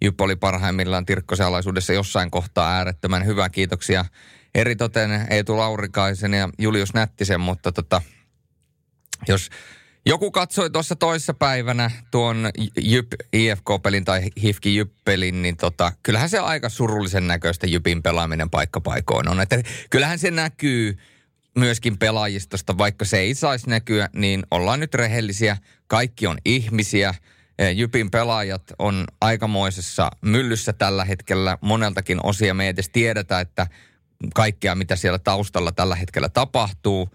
Jyp oli parhaimmillaan Tirkkosen jossain kohtaa äärettömän hyvä. Kiitoksia eritoten Eetu Laurikaisen ja Julius Nättisen, mutta tota, jos joku katsoi tuossa toissa päivänä tuon Jyp IFK-pelin tai Hifki Jyp-pelin, niin tota, kyllähän se aika surullisen näköistä Jypin pelaaminen paikkapaikoin on. Että kyllähän se näkyy myöskin pelaajistosta, vaikka se ei saisi näkyä, niin ollaan nyt rehellisiä. Kaikki on ihmisiä. Jypin pelaajat on aikamoisessa myllyssä tällä hetkellä moneltakin osia. Me ei edes tiedetä, että kaikkea mitä siellä taustalla tällä hetkellä tapahtuu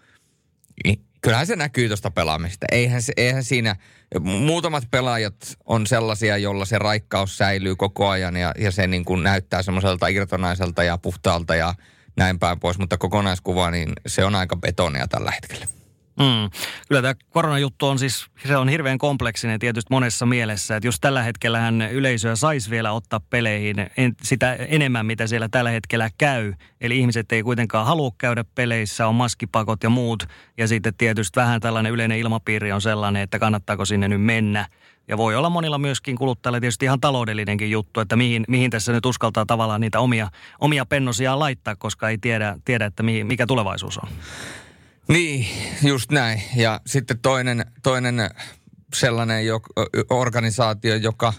kyllähän se näkyy tuosta pelaamista. Eihän, se, eihän siinä, muutamat pelaajat on sellaisia, jolla se raikkaus säilyy koko ajan ja, ja se niin kuin näyttää semmoiselta irtonaiselta ja puhtaalta ja näin päin pois. Mutta kokonaiskuva, niin se on aika betonia tällä hetkellä. Mm. Kyllä tämä koronajuttu on siis, se on hirveän kompleksinen tietysti monessa mielessä, että jos tällä hetkellä hän yleisöä saisi vielä ottaa peleihin en, sitä enemmän, mitä siellä tällä hetkellä käy, eli ihmiset ei kuitenkaan halua käydä peleissä, on maskipakot ja muut, ja sitten tietysti vähän tällainen yleinen ilmapiiri on sellainen, että kannattaako sinne nyt mennä, ja voi olla monilla myöskin kuluttajilla tietysti ihan taloudellinenkin juttu, että mihin, mihin tässä nyt uskaltaa tavallaan niitä omia, omia pennosia laittaa, koska ei tiedä, tiedä että mikä tulevaisuus on. Niin, just näin. Ja sitten toinen, toinen sellainen jo, organisaatio, joka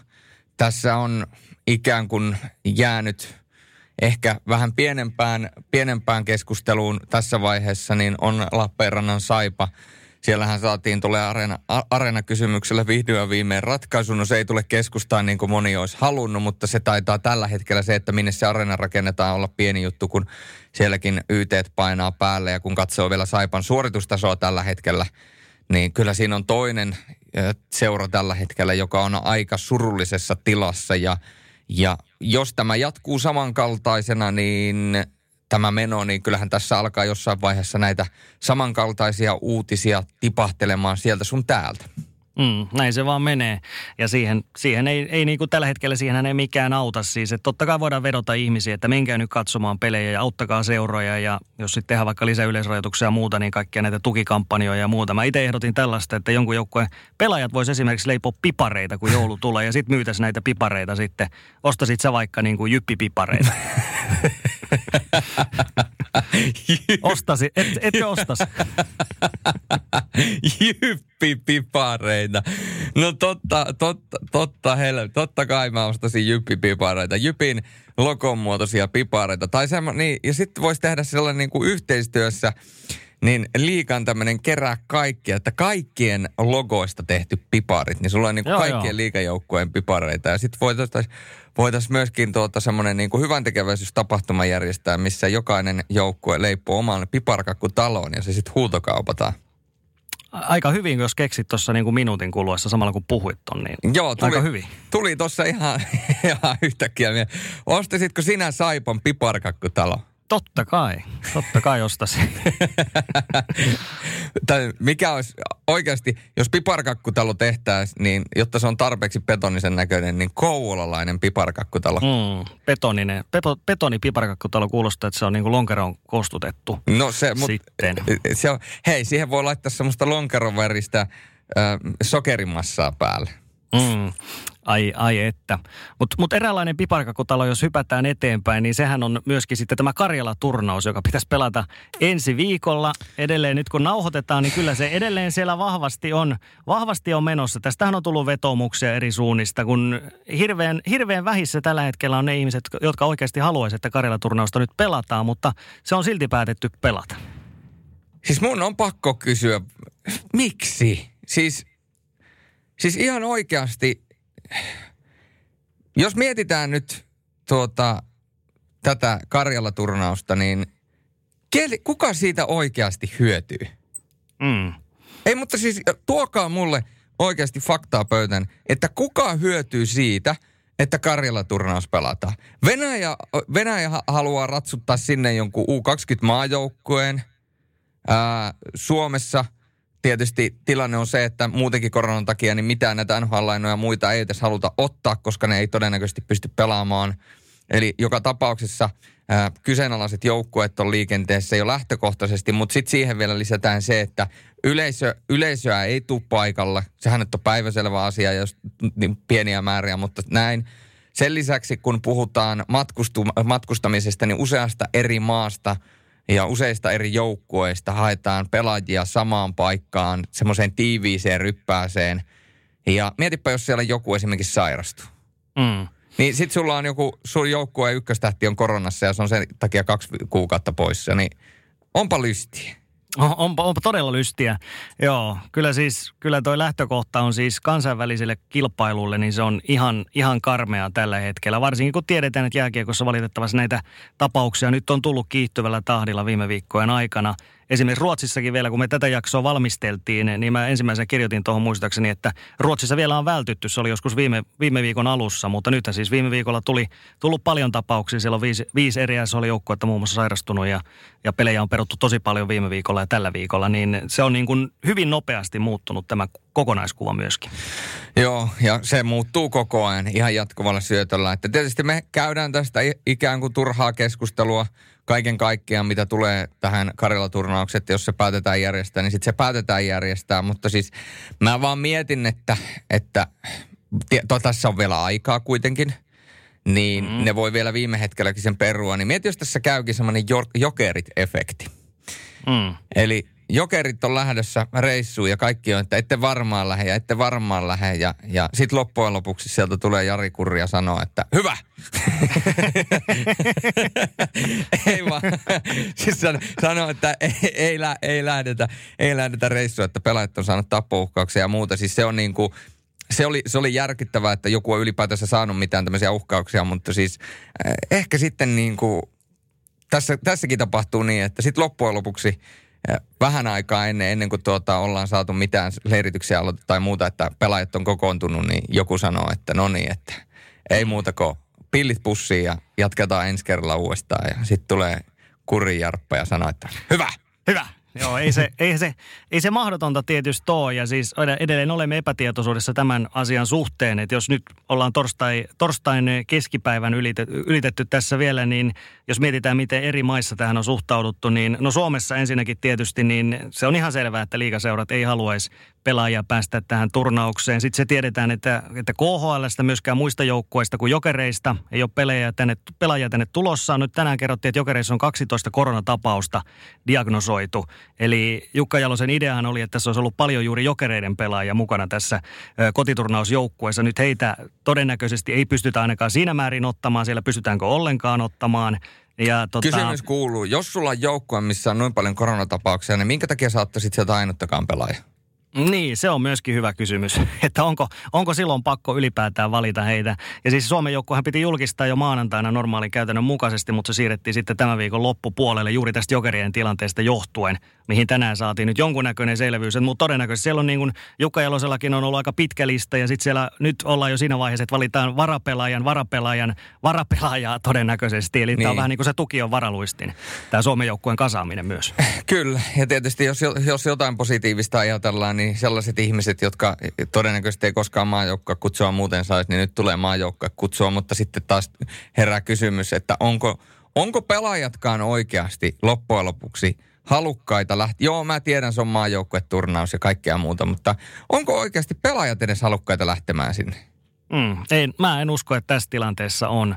tässä on ikään kuin jäänyt ehkä vähän pienempään, pienempään keskusteluun tässä vaiheessa, niin on Lappeenrannan Saipa – Siellähän saatiin tulee areena, areena-kysymyksellä vihdoin viimein ratkaisu. No se ei tule keskustaan niin kuin moni olisi halunnut, mutta se taitaa tällä hetkellä se, että minne se areena rakennetaan olla pieni juttu, kun sielläkin YT painaa päälle ja kun katsoo vielä Saipan suoritustasoa tällä hetkellä, niin kyllä siinä on toinen seura tällä hetkellä, joka on aika surullisessa tilassa ja ja jos tämä jatkuu samankaltaisena, niin tämä meno, niin kyllähän tässä alkaa jossain vaiheessa näitä samankaltaisia uutisia tipahtelemaan sieltä sun täältä. Mm, näin se vaan menee. Ja siihen, siihen ei, ei niin kuin tällä hetkellä siihen ei mikään auta siis. Että totta kai voidaan vedota ihmisiä, että menkää nyt katsomaan pelejä ja auttakaa seuroja. Ja jos sitten tehdään vaikka lisäyleisrajoituksia ja muuta, niin kaikkia näitä tukikampanjoja ja muuta. Mä itse ehdotin tällaista, että jonkun joukkueen pelaajat vois esimerkiksi leipoa pipareita, kun joulu tulee. Ja sitten myytäisi näitä pipareita sitten. Ostasit sä vaikka niin kuin jyppipipareita. Ostasi, et, etkö ostas? Jyppipipareita. No totta, totta, totta, hel, totta kai mä ostasin jyppipipareita. Jypin logon muotoisia pipareita. Tai semmo, niin, ja sitten voisi tehdä sellainen niin kuin yhteistyössä, niin liikan tämmöinen kerää kaikkia, että kaikkien logoista tehty piparit, niin sulla on niin kuin kaikkien joo. liikajoukkueen pipareita. Ja sitten voitaisiin voitais myöskin tuota semmoinen niin hyvän tekeväisyystapahtuma järjestää, missä jokainen joukkue leippuu oman piparkakkutaloon ja se sitten huutokaupataan. Aika hyvin, jos keksit tuossa niin minuutin kuluessa samalla kun puhuit ton, niin Joo, tuli, aika hyvin. Tuli tuossa ihan, ihan yhtäkkiä. Ostasitko sinä Saipan piparkakkutalo? Totta kai, totta kai ostasin. tai mikä olisi oikeasti, jos piparkakkutalo tehtäisiin, niin jotta se on tarpeeksi betonisen näköinen, niin kouvolalainen piparkakkutalo. Mm, betoninen, pepo, betoni piparkakkutalo kuulostaa, että se on niin kuin lonkeroon kostutettu. No se, mut, Sitten. Se on, hei, siihen voi laittaa semmoista lonkeron väristä äh, sokerimassaa päälle. Mm. Ai, ai että. Mutta mut eräänlainen piparkakutalo, jos hypätään eteenpäin, niin sehän on myöskin sitten tämä Karjala-turnaus, joka pitäisi pelata ensi viikolla. Edelleen nyt kun nauhoitetaan, niin kyllä se edelleen siellä vahvasti on, vahvasti on menossa. Tästähän on tullut vetomuksia eri suunnista, kun hirveän, hirveän vähissä tällä hetkellä on ne ihmiset, jotka oikeasti haluaisivat, että Karjala-turnausta nyt pelataan, mutta se on silti päätetty pelata. Siis mun on pakko kysyä, miksi? Siis, siis ihan oikeasti jos mietitään nyt tuota, tätä Karjala-turnausta, niin keli, kuka siitä oikeasti hyötyy? Mm. Ei, mutta siis tuokaa mulle oikeasti faktaa pöytään, että kuka hyötyy siitä, että Karjala-turnaus pelataan. Venäjä, Venäjä haluaa ratsuttaa sinne jonkun U20-maajoukkueen. Ää, Suomessa – tietysti tilanne on se, että muutenkin koronan takia niin mitään näitä nhl ja muita ei edes haluta ottaa, koska ne ei todennäköisesti pysty pelaamaan. Eli joka tapauksessa ää, kyseenalaiset joukkueet on liikenteessä jo lähtökohtaisesti, mutta sitten siihen vielä lisätään se, että yleisö, yleisöä ei tule paikalla. Sehän nyt on päiväselvä asia, jos niin pieniä määriä, mutta näin. Sen lisäksi, kun puhutaan matkustu, matkustamisesta, niin useasta eri maasta – ja useista eri joukkueista haetaan pelaajia samaan paikkaan, semmoiseen tiiviiseen ryppääseen. Ja mietipä, jos siellä joku esimerkiksi sairastuu. Mm. Niin sit sulla on joku, sun joukkue ykköstähti on koronassa ja se on sen takia kaksi kuukautta poissa, niin onpa lystiä. On, onpa, onpa todella lystiä. Joo, kyllä siis, kyllä toi lähtökohta on siis kansainväliselle kilpailulle, niin se on ihan, ihan karmea tällä hetkellä. Varsinkin kun tiedetään, että jääkiekossa valitettavasti näitä tapauksia nyt on tullut kiihtyvällä tahdilla viime viikkojen aikana – esimerkiksi Ruotsissakin vielä, kun me tätä jaksoa valmisteltiin, niin mä ensimmäisenä kirjoitin tuohon muistaakseni, että Ruotsissa vielä on vältytty. Se oli joskus viime, viime viikon alussa, mutta nyt siis viime viikolla tuli tullut paljon tapauksia. Siellä on viisi, viisi eri oli joukkuetta muun muassa sairastunut ja, ja pelejä on peruttu tosi paljon viime viikolla ja tällä viikolla. Niin se on niin kuin hyvin nopeasti muuttunut tämä kokonaiskuva myöskin. Joo, ja se muuttuu koko ajan ihan jatkuvalla syötöllä. Että tietysti me käydään tästä ikään kuin turhaa keskustelua – kaiken kaikkiaan, mitä tulee tähän Karjala-turnaukseen, että jos se päätetään järjestää, niin sitten se päätetään järjestää. Mutta siis mä vaan mietin, että, että to, tässä on vielä aikaa kuitenkin, niin mm. ne voi vielä viime hetkelläkin sen perua. Niin mieti, jos tässä käykin semmoinen jo, jokerit-efekti. Mm. Eli jokerit on lähdössä reissuun ja kaikki on, että ette varmaan lähde ja ette varmaan lähde. Ja, ja sitten loppujen lopuksi sieltä tulee Jari Kurri ja sanoo, että hyvä! ei vaan. siis sanoo, että ei, ei, lä, ei, lähdetä, ei lähdetä reissuun, että pelaajat on saanut tappouhkauksia ja muuta. Siis se on niin kuin, se oli, se oli järkyttävää, että joku on ylipäätänsä saanut mitään tämmöisiä uhkauksia, mutta siis eh, ehkä sitten niin kuin, tässä, tässäkin tapahtuu niin, että sitten loppujen lopuksi vähän aikaa ennen, ennen kuin tuota, ollaan saatu mitään leirityksiä tai muuta, että pelaajat on kokoontunut, niin joku sanoo, että no niin, että ei muuta kuin pillit pussiin ja jatketaan ensi kerralla uudestaan. Ja sitten tulee kurijarppa ja sanoo, että hyvä! Hyvä! Joo, ei se, ei, se, ei se mahdotonta tietysti ole. Ja siis edelleen olemme epätietoisuudessa tämän asian suhteen. Että jos nyt ollaan torstai, torstain keskipäivän ylitetty, ylitetty tässä vielä, niin jos mietitään, miten eri maissa tähän on suhtauduttu, niin no Suomessa ensinnäkin tietysti, niin se on ihan selvää, että liikaseurat ei haluaisi pelaajia päästä tähän turnaukseen. Sitten se tiedetään, että, että KHLstä myöskään muista joukkueista kuin jokereista ei ole pelaajia tänne, pelaajia tänne tulossa. Nyt tänään kerrottiin, että jokereissa on 12 koronatapausta diagnosoitu. Eli Jukka Jalosen ideahan oli, että tässä olisi ollut paljon juuri jokereiden pelaajia mukana tässä kotiturnausjoukkueessa. Nyt heitä todennäköisesti ei pystytä ainakaan siinä määrin ottamaan. Siellä pystytäänkö ollenkaan ottamaan. Ja, tota... Kysymys kuuluu, jos sulla on joukkue, missä on noin paljon koronatapauksia, niin minkä takia saattaisit sieltä ainuttakaan pelaajaa? Niin, se on myöskin hyvä kysymys, että onko, onko silloin pakko ylipäätään valita heitä. Ja siis Suomen joukkuehan piti julkistaa jo maanantaina normaalin käytännön mukaisesti, mutta se siirrettiin sitten tämän viikon loppupuolelle juuri tästä jokerien tilanteesta johtuen mihin tänään saatiin nyt jonkunnäköinen selvyys. Mutta todennäköisesti siellä on niin kuin Jukka Jalosellakin on ollut aika pitkä lista ja sitten siellä nyt ollaan jo siinä vaiheessa, että valitaan varapelaajan, varapelaajan, varapelaajaa todennäköisesti. Eli niin. tämä on vähän niin kuin se tuki on varaluistin, tämä Suomen joukkueen kasaaminen myös. Kyllä, ja tietysti jos, jos jotain positiivista ajatellaan, niin sellaiset ihmiset, jotka todennäköisesti ei koskaan maajoukkoa kutsua muuten saisi, niin nyt tulee maajoukkoa kutsua, mutta sitten taas herää kysymys, että onko, onko pelaajatkaan oikeasti loppujen lopuksi – halukkaita lähteä. Joo, mä tiedän, se on maajoukkueturnaus ja kaikkea muuta, mutta onko oikeasti pelaajat edes halukkaita lähtemään sinne? Mm, ei, mä en usko, että tässä tilanteessa on.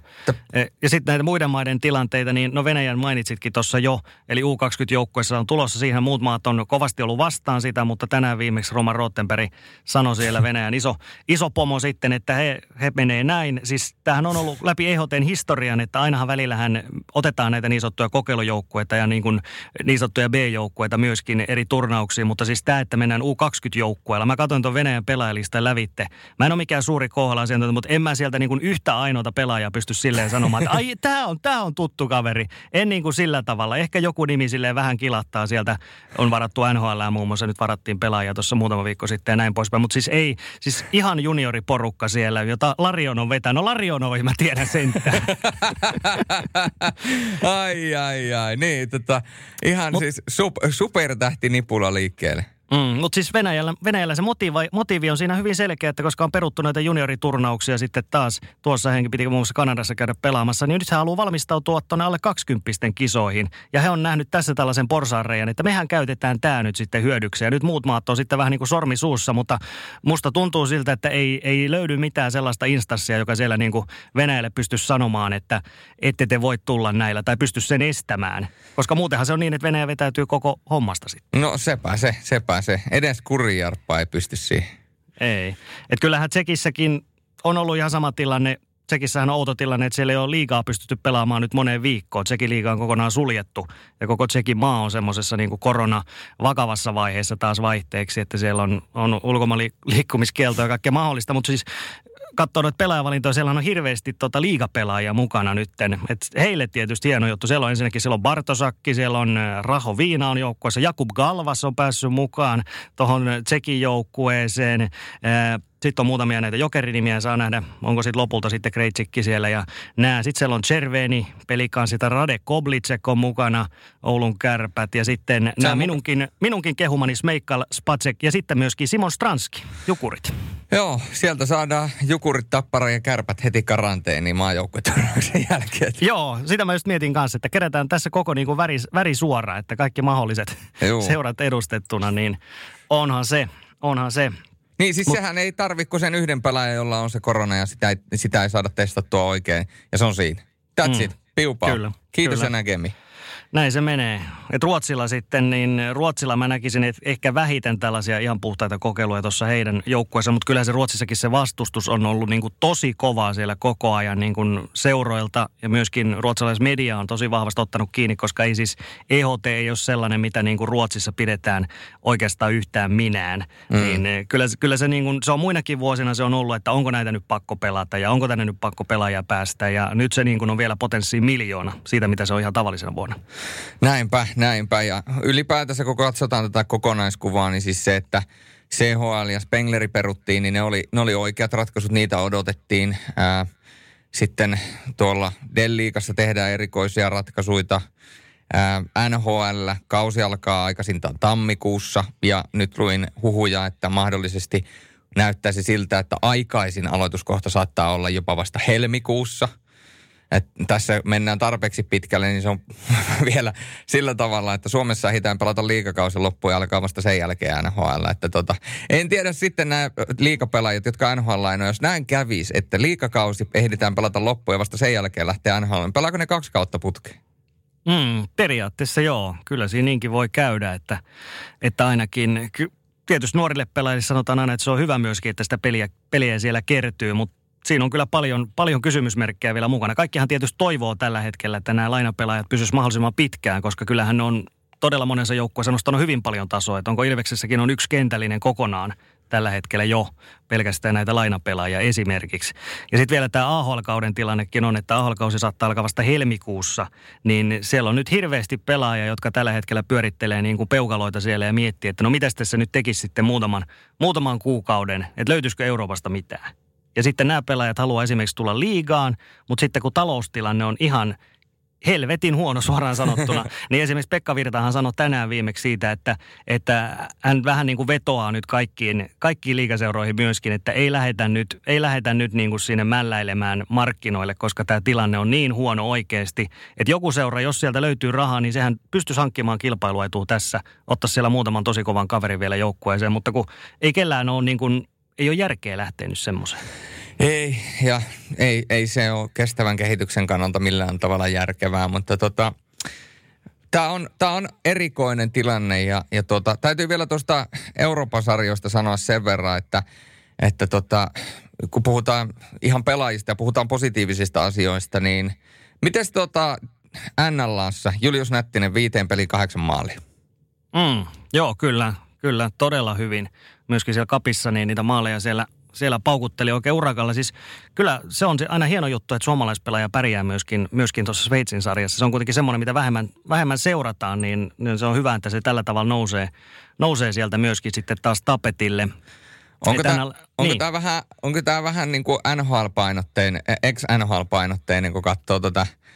E, ja sitten näitä muiden maiden tilanteita, niin no Venäjän mainitsitkin tuossa jo, eli U20-joukkueessa on tulossa siihen, muut maat on kovasti ollut vastaan sitä, mutta tänään viimeksi Roman Rottenberg sanoi siellä Venäjän iso, iso pomo sitten, että he, he menee näin. Siis tämähän on ollut läpi EHTn historian, että ainahan välillähän otetaan näitä niin sanottuja kokeilujoukkueita ja niin, kuin, niin sanottuja B-joukkueita myöskin eri turnauksiin, mutta siis tämä, että mennään U20-joukkueella. Mä katsoin tuon Venäjän pelaajalista lävitte. Mä en ole mikään suuri KHL asiantuntija, mutta en mä sieltä niin kuin yhtä ainoata pelaajaa pysty silleen sanomaan, että ai, tämä on, tää on tuttu kaveri. En niin kuin sillä tavalla. Ehkä joku nimi silleen vähän kilattaa sieltä. On varattu NHL muun muassa, nyt varattiin pelaajia tuossa muutama viikko sitten ja näin poispäin. Mutta siis ei, siis ihan junioriporukka siellä, jota Larion on vetänyt. No Larion on, mä tiedän sentään. ai, ai, ai. Niin, tota, ihan Mut, siis sup, supertähti nipula liikkeelle. Mm, mutta siis Venäjällä, Venäjällä se motiivi, motiivi on siinä hyvin selkeä, että koska on peruttu näitä junioriturnauksia sitten taas, tuossa henki piti muun muassa Kanadassa käydä pelaamassa, niin nyt hän haluaa valmistautua tuonne alle 20 kisoihin. Ja he on nähnyt tässä tällaisen porsaanreijan, että mehän käytetään tämä nyt sitten hyödyksi. Ja nyt muut maat on sitten vähän niin kuin sormi suussa, mutta musta tuntuu siltä, että ei, ei löydy mitään sellaista instanssia, joka siellä niin kuin Venäjälle pystyisi sanomaan, että ette te voi tulla näillä tai pysty sen estämään. Koska muutenhan se on niin, että Venäjä vetäytyy koko hommasta sitten. No sepä se, sepä pääse. Edes kurijarppa ei pysty siihen. Ei. Et kyllähän Tsekissäkin on ollut ihan sama tilanne. Tsekissähän on outo tilanne, että siellä ei ole liikaa pystytty pelaamaan nyt moneen viikkoon. Tsekin liiga on kokonaan suljettu ja koko Tsekin maa on semmoisessa niin korona vakavassa vaiheessa taas vaihteeksi, että siellä on, on ulkomaanliikkumiskielto ja kaikkea mahdollista. Mutta siis katsoo noita pelaajavalintoja, siellä on hirveästi tota liigapelaajia mukana nytten. Et heille tietysti hieno juttu. Siellä on ensinnäkin siellä on Bartosakki, siellä on äh, Raho Viina on joukkueessa, Jakub Galvas on päässyt mukaan tuohon Tsekin joukkueeseen. Sitten on muutamia näitä jokerinimiä, saa nähdä, onko sitten lopulta sitten Kreitsikki siellä ja nää. Sitten siellä on Cerveni, pelikaan sitä Rade Koblicek on mukana, Oulun kärpät ja sitten nämä minunkin, minunkin kehumani Smeikkal, Spatsek ja sitten myöskin Simon Stranski, Jukurit. Joo, sieltä saadaan Jukurit, Tappara ja Kärpät heti karanteeniin maajoukkueturnauksen jälkeen. Joo, sitä mä just mietin kanssa, että kerätään tässä koko niin kuin väri, väri suora, että kaikki mahdolliset Joo. seurat edustettuna, niin onhan se, onhan se. Niin, siis Mut, sehän ei tarvitse sen yhden pelaajan, jolla on se korona ja sitä ei, sitä ei saada testattua oikein. Ja se on siinä. That's mm, it. Piupaa. Kyllä, Kiitos kyllä. ja näkemi. Näin se menee. Et Ruotsilla sitten, niin Ruotsilla mä näkisin, että ehkä vähiten tällaisia ihan puhtaita kokeiluja tuossa heidän joukkueessa, mutta kyllä se Ruotsissakin se vastustus on ollut niin kuin tosi kovaa siellä koko ajan niin kuin seuroilta ja myöskin ruotsalaismedia on tosi vahvasti ottanut kiinni, koska ei siis EHT ei ole sellainen, mitä niin kuin Ruotsissa pidetään oikeastaan yhtään minään. Mm. Niin eh, kyllä, kyllä se, niin kuin, se on muinakin vuosina se on ollut, että onko näitä nyt pakko pelata ja onko tänne nyt pakko pelaajia päästä ja nyt se niin kuin on vielä potenssi miljoona siitä, mitä se on ihan tavallisena vuonna. Näinpä, näinpä. Ja ylipäätänsä kun katsotaan tätä kokonaiskuvaa, niin siis se, että CHL ja Spengleri peruttiin, niin ne oli, ne oli oikeat ratkaisut, niitä odotettiin. Ää, sitten tuolla Delliikassa tehdään erikoisia ratkaisuja. NHL, kausi alkaa aikaisintaan tammikuussa ja nyt luin huhuja, että mahdollisesti näyttäisi siltä, että aikaisin aloituskohta saattaa olla jopa vasta helmikuussa – et tässä mennään tarpeeksi pitkälle, niin se on vielä sillä tavalla, että Suomessa ehditään pelata liikakausi loppuun ja alkaa vasta sen jälkeen NHL. Että tota, en tiedä sitten nämä liikapelaajat, jotka NHL on, jos näin kävisi, että liikakausi ehditään pelata loppuun ja vasta sen jälkeen lähtee NHL, niin pelaako ne kaksi kautta putkeen? Mm, periaatteessa joo. Kyllä siinä niinkin voi käydä, että, että ainakin... Ky- tietysti nuorille pelaajille sanotaan aina, että se on hyvä myöskin, että sitä peliä, peliä siellä kertyy, mutta siinä on kyllä paljon, paljon kysymysmerkkejä vielä mukana. Kaikkihan tietysti toivoo tällä hetkellä, että nämä lainapelaajat pysyisivät mahdollisimman pitkään, koska kyllähän on todella monensa joukkueessa nostanut hyvin paljon tasoa. Että onko Ilveksessäkin on yksi kentällinen kokonaan tällä hetkellä jo pelkästään näitä lainapelaajia esimerkiksi. Ja sitten vielä tämä AHL-kauden tilannekin on, että AHL-kausi saattaa alkaa vasta helmikuussa, niin siellä on nyt hirveästi pelaajia, jotka tällä hetkellä pyörittelee niin kuin peukaloita siellä ja miettii, että no mitä tässä nyt tekisi sitten muutaman, muutaman kuukauden, että löytyisikö Euroopasta mitään. Ja sitten nämä pelaajat haluaa esimerkiksi tulla liigaan, mutta sitten kun taloustilanne on ihan helvetin huono suoraan sanottuna, niin esimerkiksi Pekka Virtahan sanoi tänään viimeksi siitä, että, että hän vähän niin kuin vetoaa nyt kaikkiin, kaikkiin liikaseuroihin myöskin, että ei lähetä nyt, ei lähetä nyt niin kuin sinne mälläilemään markkinoille, koska tämä tilanne on niin huono oikeasti, että joku seura, jos sieltä löytyy rahaa, niin sehän pystyisi hankkimaan kilpailuetua tässä, ottaa siellä muutaman tosi kovan kaverin vielä joukkueeseen, mutta kun ei kellään ole niin kuin ei ole järkeä lähteä nyt semmoiseen. Ei, ja ei, ei se ole kestävän kehityksen kannalta millään tavalla järkevää, mutta tota, Tämä on, tää on erikoinen tilanne ja, ja tota, täytyy vielä tuosta Euroopan sarjoista sanoa sen verran, että, että tota, kun puhutaan ihan pelaajista ja puhutaan positiivisista asioista, niin miten tota NLAssa Julius Nättinen viiteen peli kahdeksan maalia? Mm, joo, kyllä, kyllä, todella hyvin myöskin siellä kapissa, niin niitä maaleja siellä, siellä paukutteli oikein urakalla. Siis kyllä se on se aina hieno juttu, että suomalaispelaaja pärjää myöskin, myöskin tuossa Sveitsin sarjassa. Se on kuitenkin semmoinen, mitä vähemmän, vähemmän seurataan, niin, niin se on hyvä, että se tällä tavalla nousee, nousee sieltä myöskin sitten taas tapetille. Onko tämä, onko, niin. tämä vähän, onko tämä vähän niin kuin NHL-painotteinen, ex-NHL-painotteinen, kun katsoo tuota – tota,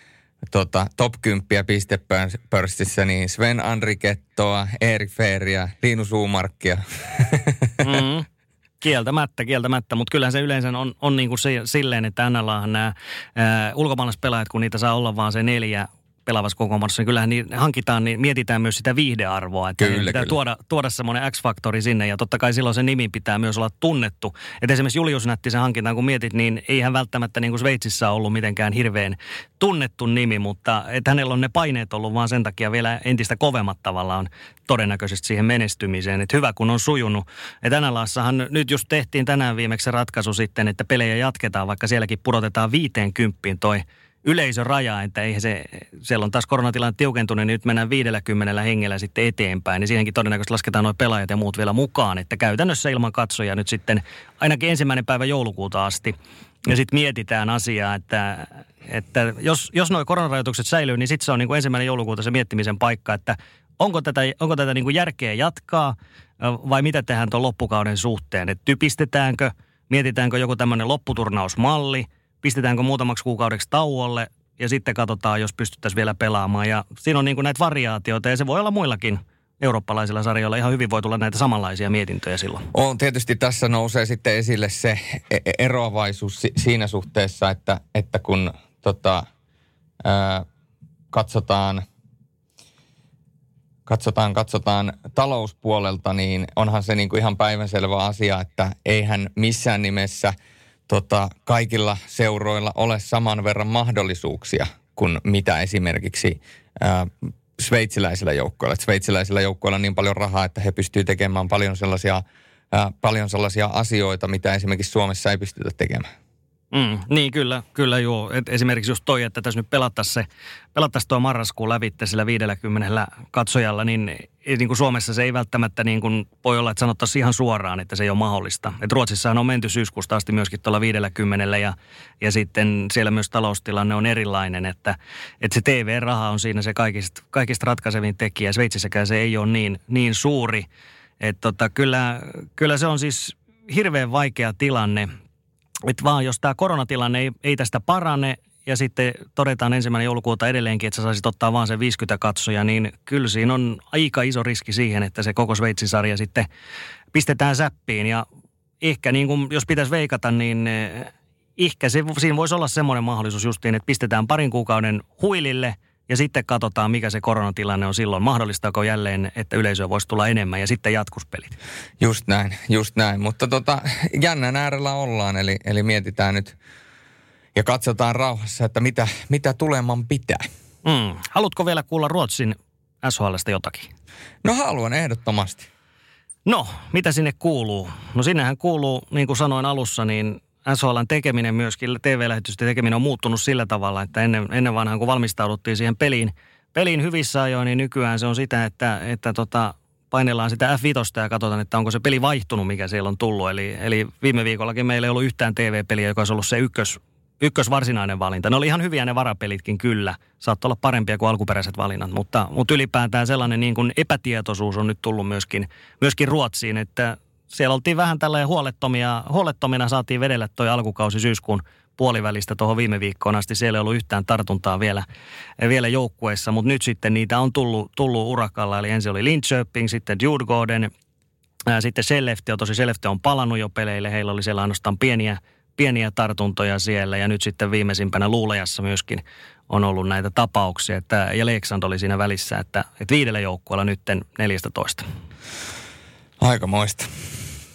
top 10 pistepörssissä, niin Sven Andrikettoa, Erik Feeria, Linus Uumarkkia. Mm. Kieltämättä, kieltämättä, mutta kyllähän se yleensä on, on niin kuin se, silleen, että NLAhan nämä ulkomaalaispelaajat, kun niitä saa olla vaan se neljä pelaavassa kokoonpanossa, niin kyllähän niin hankitaan, niin mietitään myös sitä viihdearvoa. Että kyllä, pitää kyllä. Tuoda, tuoda semmoinen X-faktori sinne ja totta kai silloin se nimi pitää myös olla tunnettu. Että esimerkiksi Julius Nättisen hankintaan kun mietit, niin ei hän välttämättä niin kuin Sveitsissä ollut mitenkään hirveän tunnettu nimi, mutta että hänellä on ne paineet ollut vaan sen takia vielä entistä kovemmat tavallaan todennäköisesti siihen menestymiseen. Että hyvä kun on sujunut. Että NLAssahan nyt just tehtiin tänään viimeksi ratkaisu sitten, että pelejä jatketaan, vaikka sielläkin pudotetaan viiteen kymppiin toi yleisöraja, että ei se, siellä on taas koronatilanne tiukentunut, niin nyt mennään 50 hengellä sitten eteenpäin, niin siihenkin todennäköisesti lasketaan nuo pelaajat ja muut vielä mukaan, että käytännössä ilman katsoja nyt sitten ainakin ensimmäinen päivä joulukuuta asti. Ja sitten mietitään asiaa, että, että jos, jos nuo koronarajoitukset säilyy, niin sitten se on niin kuin ensimmäinen joulukuuta se miettimisen paikka, että onko tätä, onko tätä niin kuin järkeä jatkaa vai mitä tehdään tuon loppukauden suhteen, että typistetäänkö, mietitäänkö joku tämmöinen lopputurnausmalli – pistetäänkö muutamaksi kuukaudeksi tauolle ja sitten katsotaan, jos pystyttäisiin vielä pelaamaan. Ja siinä on niin kuin näitä variaatioita ja se voi olla muillakin eurooppalaisilla sarjoilla ihan hyvin voi tulla näitä samanlaisia mietintöjä silloin. On tietysti tässä nousee sitten esille se e-, e-, eroavaisuus siinä suhteessa, että, että kun tota, ää, katsotaan, katsotaan, katsotaan talouspuolelta, niin onhan se niin kuin ihan päivänselvä asia, että eihän missään nimessä – tota, kaikilla seuroilla ole saman verran mahdollisuuksia kuin mitä esimerkiksi ää, sveitsiläisillä joukkoilla. Että sveitsiläisillä joukkoilla on niin paljon rahaa, että he pystyvät tekemään paljon sellaisia, ää, paljon sellaisia asioita, mitä esimerkiksi Suomessa ei pystytä tekemään. Mm, niin kyllä, kyllä joo. Et esimerkiksi just toi, että tässä nyt pelattaisiin se, pelattaisiin tuo marraskuun lävitte sillä 50 katsojalla, niin, niin kuin Suomessa se ei välttämättä niin kuin voi olla, että sanottaisiin ihan suoraan, että se ei ole mahdollista. Et Ruotsissahan on menty syyskuusta asti myöskin tuolla 50 ja, ja sitten siellä myös taloustilanne on erilainen, että, että se TV-raha on siinä se kaikista, kaikista ratkaisevin tekijä. Sveitsissäkään se ei ole niin, niin suuri. Että tota, kyllä, kyllä se on siis hirveän vaikea tilanne – että vaan jos tämä koronatilanne ei, ei tästä parane ja sitten todetaan ensimmäinen joulukuuta edelleenkin, että sä saisit ottaa vaan sen 50 katsoja, niin kyllä siinä on aika iso riski siihen, että se koko Sveitsin sarja sitten pistetään säppiin. Ja ehkä niin kuin, jos pitäisi veikata, niin eh, ehkä se, siinä voisi olla semmoinen mahdollisuus justiin, että pistetään parin kuukauden huilille – ja sitten katsotaan, mikä se koronatilanne on silloin. Mahdollistaako jälleen, että yleisöä voisi tulla enemmän ja sitten jatkuspelit? Just näin, just näin. Mutta tota, jännän äärellä ollaan, eli, eli mietitään nyt ja katsotaan rauhassa, että mitä, mitä tuleman pitää. Mm. Haluatko vielä kuulla Ruotsin SHLstä jotakin? No haluan ehdottomasti. No, mitä sinne kuuluu? No sinnehän kuuluu, niin kuin sanoin alussa, niin SHLn tekeminen myöskin, TV-lähetysten tekeminen on muuttunut sillä tavalla, että ennen, ennen vanhaan kun valmistauduttiin siihen peliin, peliin hyvissä ajoin, niin nykyään se on sitä, että, että tota, painellaan sitä F5 ja katsotaan, että onko se peli vaihtunut, mikä siellä on tullut. Eli, eli viime viikollakin meillä ei ollut yhtään TV-peliä, joka olisi ollut se ykkös, ykkös varsinainen valinta. Ne oli ihan hyviä ne varapelitkin kyllä. Saattoi olla parempia kuin alkuperäiset valinnat, mutta, mutta ylipäätään sellainen niin kuin epätietoisuus on nyt tullut myöskin, myöskin Ruotsiin, että siellä oltiin vähän tällä huolettomia, huolettomina saatiin vedellä toi alkukausi syyskuun puolivälistä tuohon viime viikkoon asti. Siellä ei ollut yhtään tartuntaa vielä, vielä joukkueessa, mutta nyt sitten niitä on tullut, tullut urakalla. Eli ensin oli Linköping, sitten Djurgården, ää, sitten Sellefte, tosi Sellefte on palannut jo peleille. Heillä oli siellä ainoastaan pieniä, pieniä tartuntoja siellä ja nyt sitten viimeisimpänä Luulejassa myöskin on ollut näitä tapauksia. Että, ja Leksand oli siinä välissä, että, että viidellä joukkueella nytten 14. Aikamoista.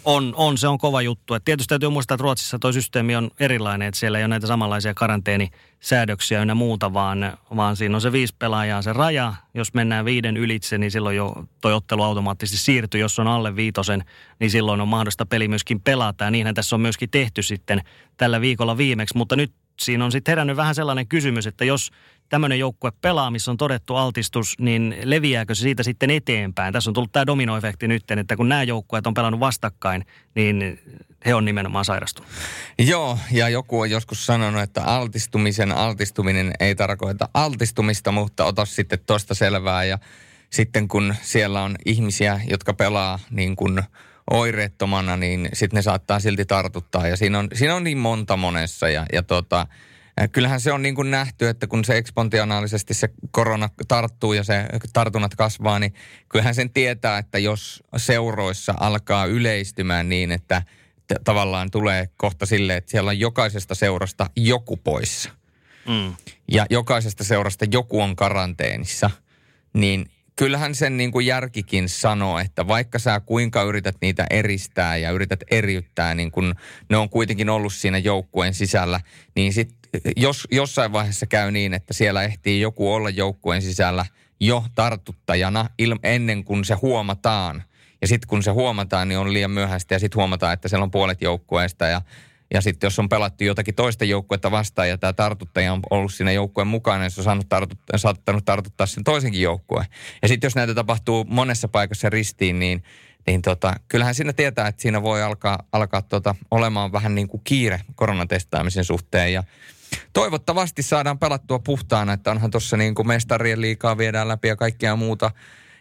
On, on, se on kova juttu. Et tietysti täytyy muistaa, että Ruotsissa tuo systeemi on erilainen, että siellä ei ole näitä samanlaisia karanteenisäädöksiä ynnä muuta, vaan, vaan siinä on se viisi pelaajaa se raja. Jos mennään viiden ylitse, niin silloin jo toi ottelu automaattisesti siirtyy. Jos on alle viitosen, niin silloin on mahdollista peli myöskin pelata. Ja niinhän tässä on myöskin tehty sitten tällä viikolla viimeksi. Mutta nyt siinä on sitten herännyt vähän sellainen kysymys, että jos tämmöinen joukkue pelaa, missä on todettu altistus, niin leviääkö se siitä sitten eteenpäin? Tässä on tullut tämä dominoefekti nyt, että kun nämä joukkueet on pelannut vastakkain, niin he on nimenomaan sairastunut. Joo, ja joku on joskus sanonut, että altistumisen altistuminen ei tarkoita altistumista, mutta ota sitten tuosta selvää. Ja sitten kun siellä on ihmisiä, jotka pelaa niin kuin oireettomana, niin sitten ne saattaa silti tartuttaa. Ja siinä on, siinä on niin monta monessa. Ja, ja tota, kyllähän se on niin kuin nähty, että kun se ekspontionaalisesti se korona tarttuu ja se tartunnat kasvaa, niin kyllähän sen tietää, että jos seuroissa alkaa yleistymään niin, että t- tavallaan tulee kohta sille, että siellä on jokaisesta seurasta joku poissa. Mm. Ja jokaisesta seurasta joku on karanteenissa, niin kyllähän sen niin kuin järkikin sanoo, että vaikka sä kuinka yrität niitä eristää ja yrität eriyttää, niin kun ne on kuitenkin ollut siinä joukkueen sisällä, niin sit jos jossain vaiheessa käy niin, että siellä ehtii joku olla joukkueen sisällä jo tartuttajana il, ennen kuin se huomataan. Ja sitten kun se huomataan, niin on liian myöhäistä ja sitten huomataan, että siellä on puolet joukkueesta ja ja sitten jos on pelattu jotakin toista joukkuetta vastaan ja tämä tartuttaja on ollut siinä joukkueen mukana, niin se on saanut tartut, saattanut tartuttaa sen toisenkin joukkueen. Ja sitten jos näitä tapahtuu monessa paikassa ristiin, niin, niin tota, kyllähän siinä tietää, että siinä voi alkaa, alkaa tota, olemaan vähän niin kuin kiire koronatestaamisen suhteen. Ja toivottavasti saadaan pelattua puhtaana, että onhan tuossa niin kuin mestarien liikaa viedään läpi ja kaikkea muuta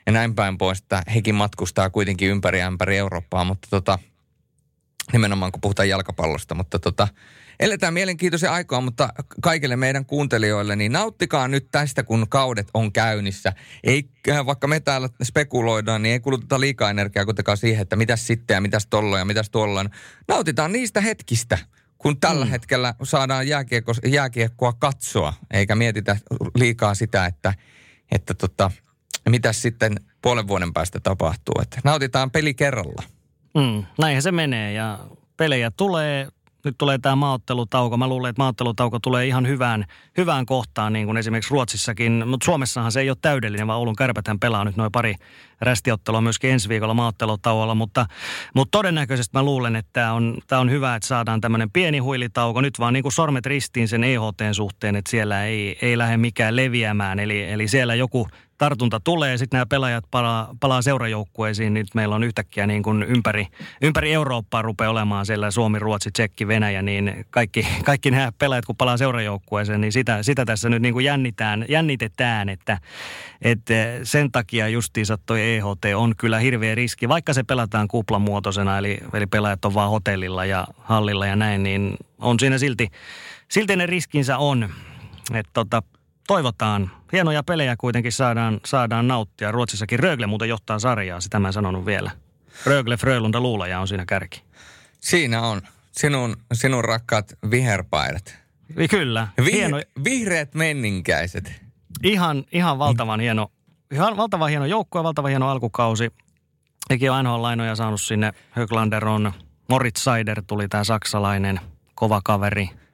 ja näin päin pois, että hekin matkustaa kuitenkin ympäri ämpäri Eurooppaa, mutta tota, nimenomaan kun puhutaan jalkapallosta, mutta tota, eletään mielenkiintoisia aikaa, mutta kaikille meidän kuuntelijoille, niin nauttikaa nyt tästä, kun kaudet on käynnissä. Ei, äh, vaikka me täällä spekuloidaan, niin ei kuluteta liikaa energiaa kuitenkaan siihen, että mitäs sitten ja mitäs tollo ja mitäs tuolla. Nautitaan niistä hetkistä, kun tällä mm. hetkellä saadaan jääkiekko, jääkiekkoa katsoa, eikä mietitä liikaa sitä, että, että tota, mitä sitten puolen vuoden päästä tapahtuu. Että nautitaan peli kerralla. Mm, näinhän se menee ja pelejä tulee nyt tulee tämä maaottelutauko. Mä luulen, että maaottelutauko tulee ihan hyvään, hyvään kohtaan, niin kuin esimerkiksi Ruotsissakin. Mutta Suomessahan se ei ole täydellinen, vaan Oulun kärpäthän pelaa nyt noin pari rästiottelua myöskin ensi viikolla maaottelutauolla. Mutta, mutta todennäköisesti mä luulen, että tämä on, tämä on hyvä, että saadaan tämmöinen pieni huilitauko. Nyt vaan niin kuin sormet ristiin sen EHTn suhteen, että siellä ei, ei lähde mikään leviämään. Eli, eli siellä joku tartunta tulee, sitten nämä pelaajat palaa, palaa seurajoukkueisiin, niin meillä on yhtäkkiä niin kuin ympäri, ympäri Eurooppaa rupeaa olemaan siellä Suomi, Ruotsi, Tsekki, Venäjä, niin kaikki, kaikki nämä pelaajat, kun palaa seurajoukkueeseen, niin sitä, sitä tässä nyt niin kuin jännitään, jännitetään, että, että sen takia justiinsa toi EHT on kyllä hirveä riski, vaikka se pelataan kuplamuotoisena, eli, eli pelaajat on vaan hotellilla ja hallilla ja näin, niin on siinä silti, silti ne riskinsä on. Että tota, toivotaan. Hienoja pelejä kuitenkin saadaan, saadaan nauttia. Ruotsissakin Rögle muuten johtaa sarjaa, sitä mä en sanonut vielä. Rögle, Frölunda, Luulaja on siinä kärki. Siinä on sinun, sinun rakkaat viherpaidat. Kyllä. Vih- hieno. Vihreät menninkäiset. Ihan, ihan valtavan hieno, ihan valtavan hieno joukkue, valtavan hieno alkukausi. Eikin on NHL-lainoja saanut sinne. Höglander on, Moritz Seider tuli tämä saksalainen kova kaveri –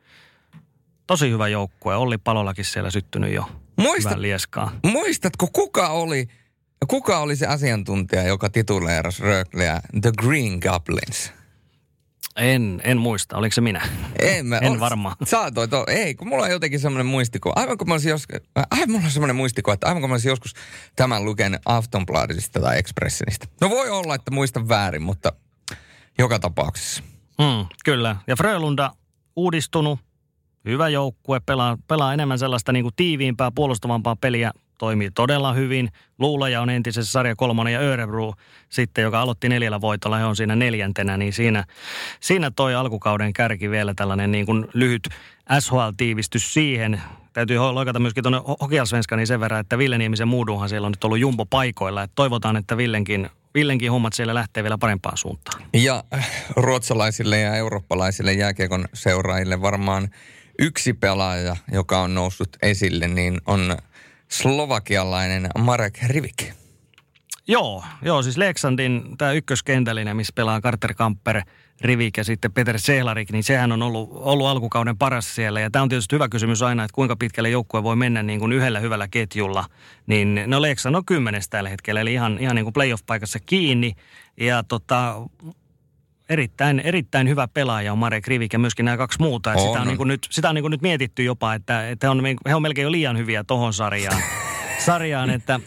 tosi hyvä joukkue. Olli Palolakin siellä syttynyt jo Muista, lieskaa. Muistatko, kuka oli, kuka oli se asiantuntija, joka tituleerasi Rögleä The Green Goblins? En, en muista. Oliko se minä? En, mä, en varmaan. Saatoit, ei, kun mulla on jotenkin semmoinen muistikuva. Aivan kun mä olisin joskus, aivan mulla on semmoinen muistikuva, että aivan kun mä olisin joskus tämän lukenut Aftonbladetista tai Expressionista. No voi olla, että muistan väärin, mutta joka tapauksessa. Mm, kyllä. Ja Frölunda uudistunut, hyvä joukkue, pelaa, pelaa enemmän sellaista niin kuin tiiviimpää, puolustavampaa peliä, toimii todella hyvin. Luulaja on entisessä sarja kolmonen ja Örebro sitten, joka aloitti neljällä voitolla, he on siinä neljäntenä, niin siinä, siinä toi alkukauden kärki vielä tällainen niin kuin lyhyt SHL-tiivistys siihen. Täytyy loikata myöskin tuonne Hokialsvenskaniin sen verran, että Ville Niemisen muuduhan siellä on nyt ollut jumbo paikoilla. Että toivotaan, että Villenkin Villenkin hommat siellä lähtee vielä parempaan suuntaan. Ja ruotsalaisille ja eurooppalaisille jääkiekon seuraajille varmaan yksi pelaaja, joka on noussut esille, niin on slovakialainen Marek Rivik. Joo, joo siis Leksandin tämä ykköskentällinen, missä pelaa Carter Kamper, Rivik ja sitten Peter Sehlarik, niin sehän on ollut, ollut alkukauden paras siellä. Ja tämä on tietysti hyvä kysymys aina, että kuinka pitkälle joukkue voi mennä niin kuin yhdellä hyvällä ketjulla. Niin no Leksan on kymmenes tällä hetkellä, eli ihan, ihan niin kuin playoff-paikassa kiinni. Ja tota, erittäin, erittäin hyvä pelaaja on Marek Rivik ja myöskin nämä kaksi muuta. On. Sitä on, niin kuin nyt, sitä on niin kuin nyt mietitty jopa, että, että he, on, he on melkein jo liian hyviä tohon sarjaan, sarjaan että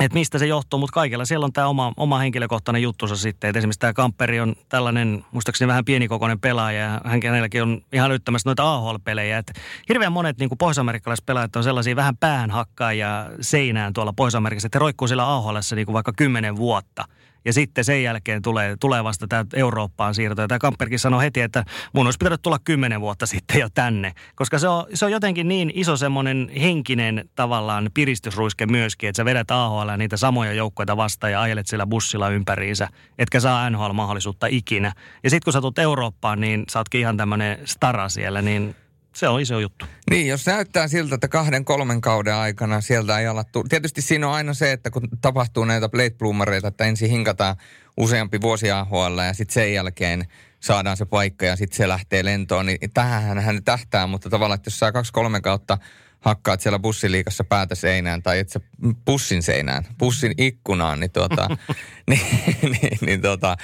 että mistä se johtuu, mutta kaikilla siellä on tämä oma, oma henkilökohtainen juttusa sitten. Et esimerkiksi tämä Kamperi on tällainen, muistaakseni vähän pienikokoinen pelaaja ja hän hänelläkin on ihan yttämässä noita AHL-pelejä. Et hirveän monet niin pohjois-amerikkalaiset pelaajat on sellaisia vähän päähänhakkaajia seinään tuolla Pohjois-Amerikassa, että he roikkuu siellä AHL niin vaikka kymmenen vuotta – ja sitten sen jälkeen tulee, tulee vasta tämä Eurooppaan siirto. Ja tämä Kamperkin sanoi heti, että mun olisi pitänyt tulla kymmenen vuotta sitten jo tänne. Koska se on, se on jotenkin niin iso semmoinen henkinen tavallaan piristysruiske myöskin, että sä vedät AHL niitä samoja joukkoja vastaan ja ajelet sillä bussilla ympäriinsä, etkä saa NHL-mahdollisuutta ikinä. Ja sitten kun sä tulet Eurooppaan, niin sä ootkin ihan tämmöinen stara siellä, niin se on iso juttu. Niin, jos näyttää siltä, että kahden, kolmen kauden aikana sieltä ei alattu. Tietysti siinä on aina se, että kun tapahtuu näitä plate bloomereita, että ensin hinkataan useampi vuosi AHL ja sitten sen jälkeen saadaan se paikka ja sitten se lähtee lentoon. Niin tähän hän tähtää, mutta tavallaan, että jos saa kaksi-kolme kautta hakkaat siellä bussiliikassa päätä seinään tai että pussin seinään, pussin ikkunaan, niin, tuota, niin, niin, niin tuota,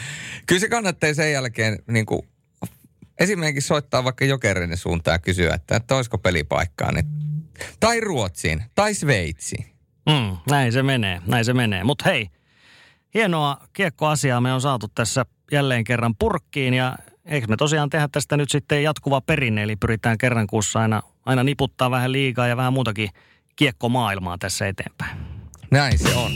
kyllä se kannattaa sen jälkeen niin kuin esimerkiksi soittaa vaikka Jokerin suuntaan ja kysyä, että, että olisiko pelipaikkaa. Niin, tai Ruotsiin, tai Sveitsiin. Mm, näin se menee, näin se menee. Mutta hei, hienoa kiekkoasiaa me on saatu tässä jälleen kerran purkkiin ja eikö me tosiaan tehdä tästä nyt sitten jatkuva perinne, eli pyritään kerran kuussa aina, aina niputtaa vähän liikaa ja vähän muutakin kiekkomaailmaa tässä eteenpäin. Näin se on.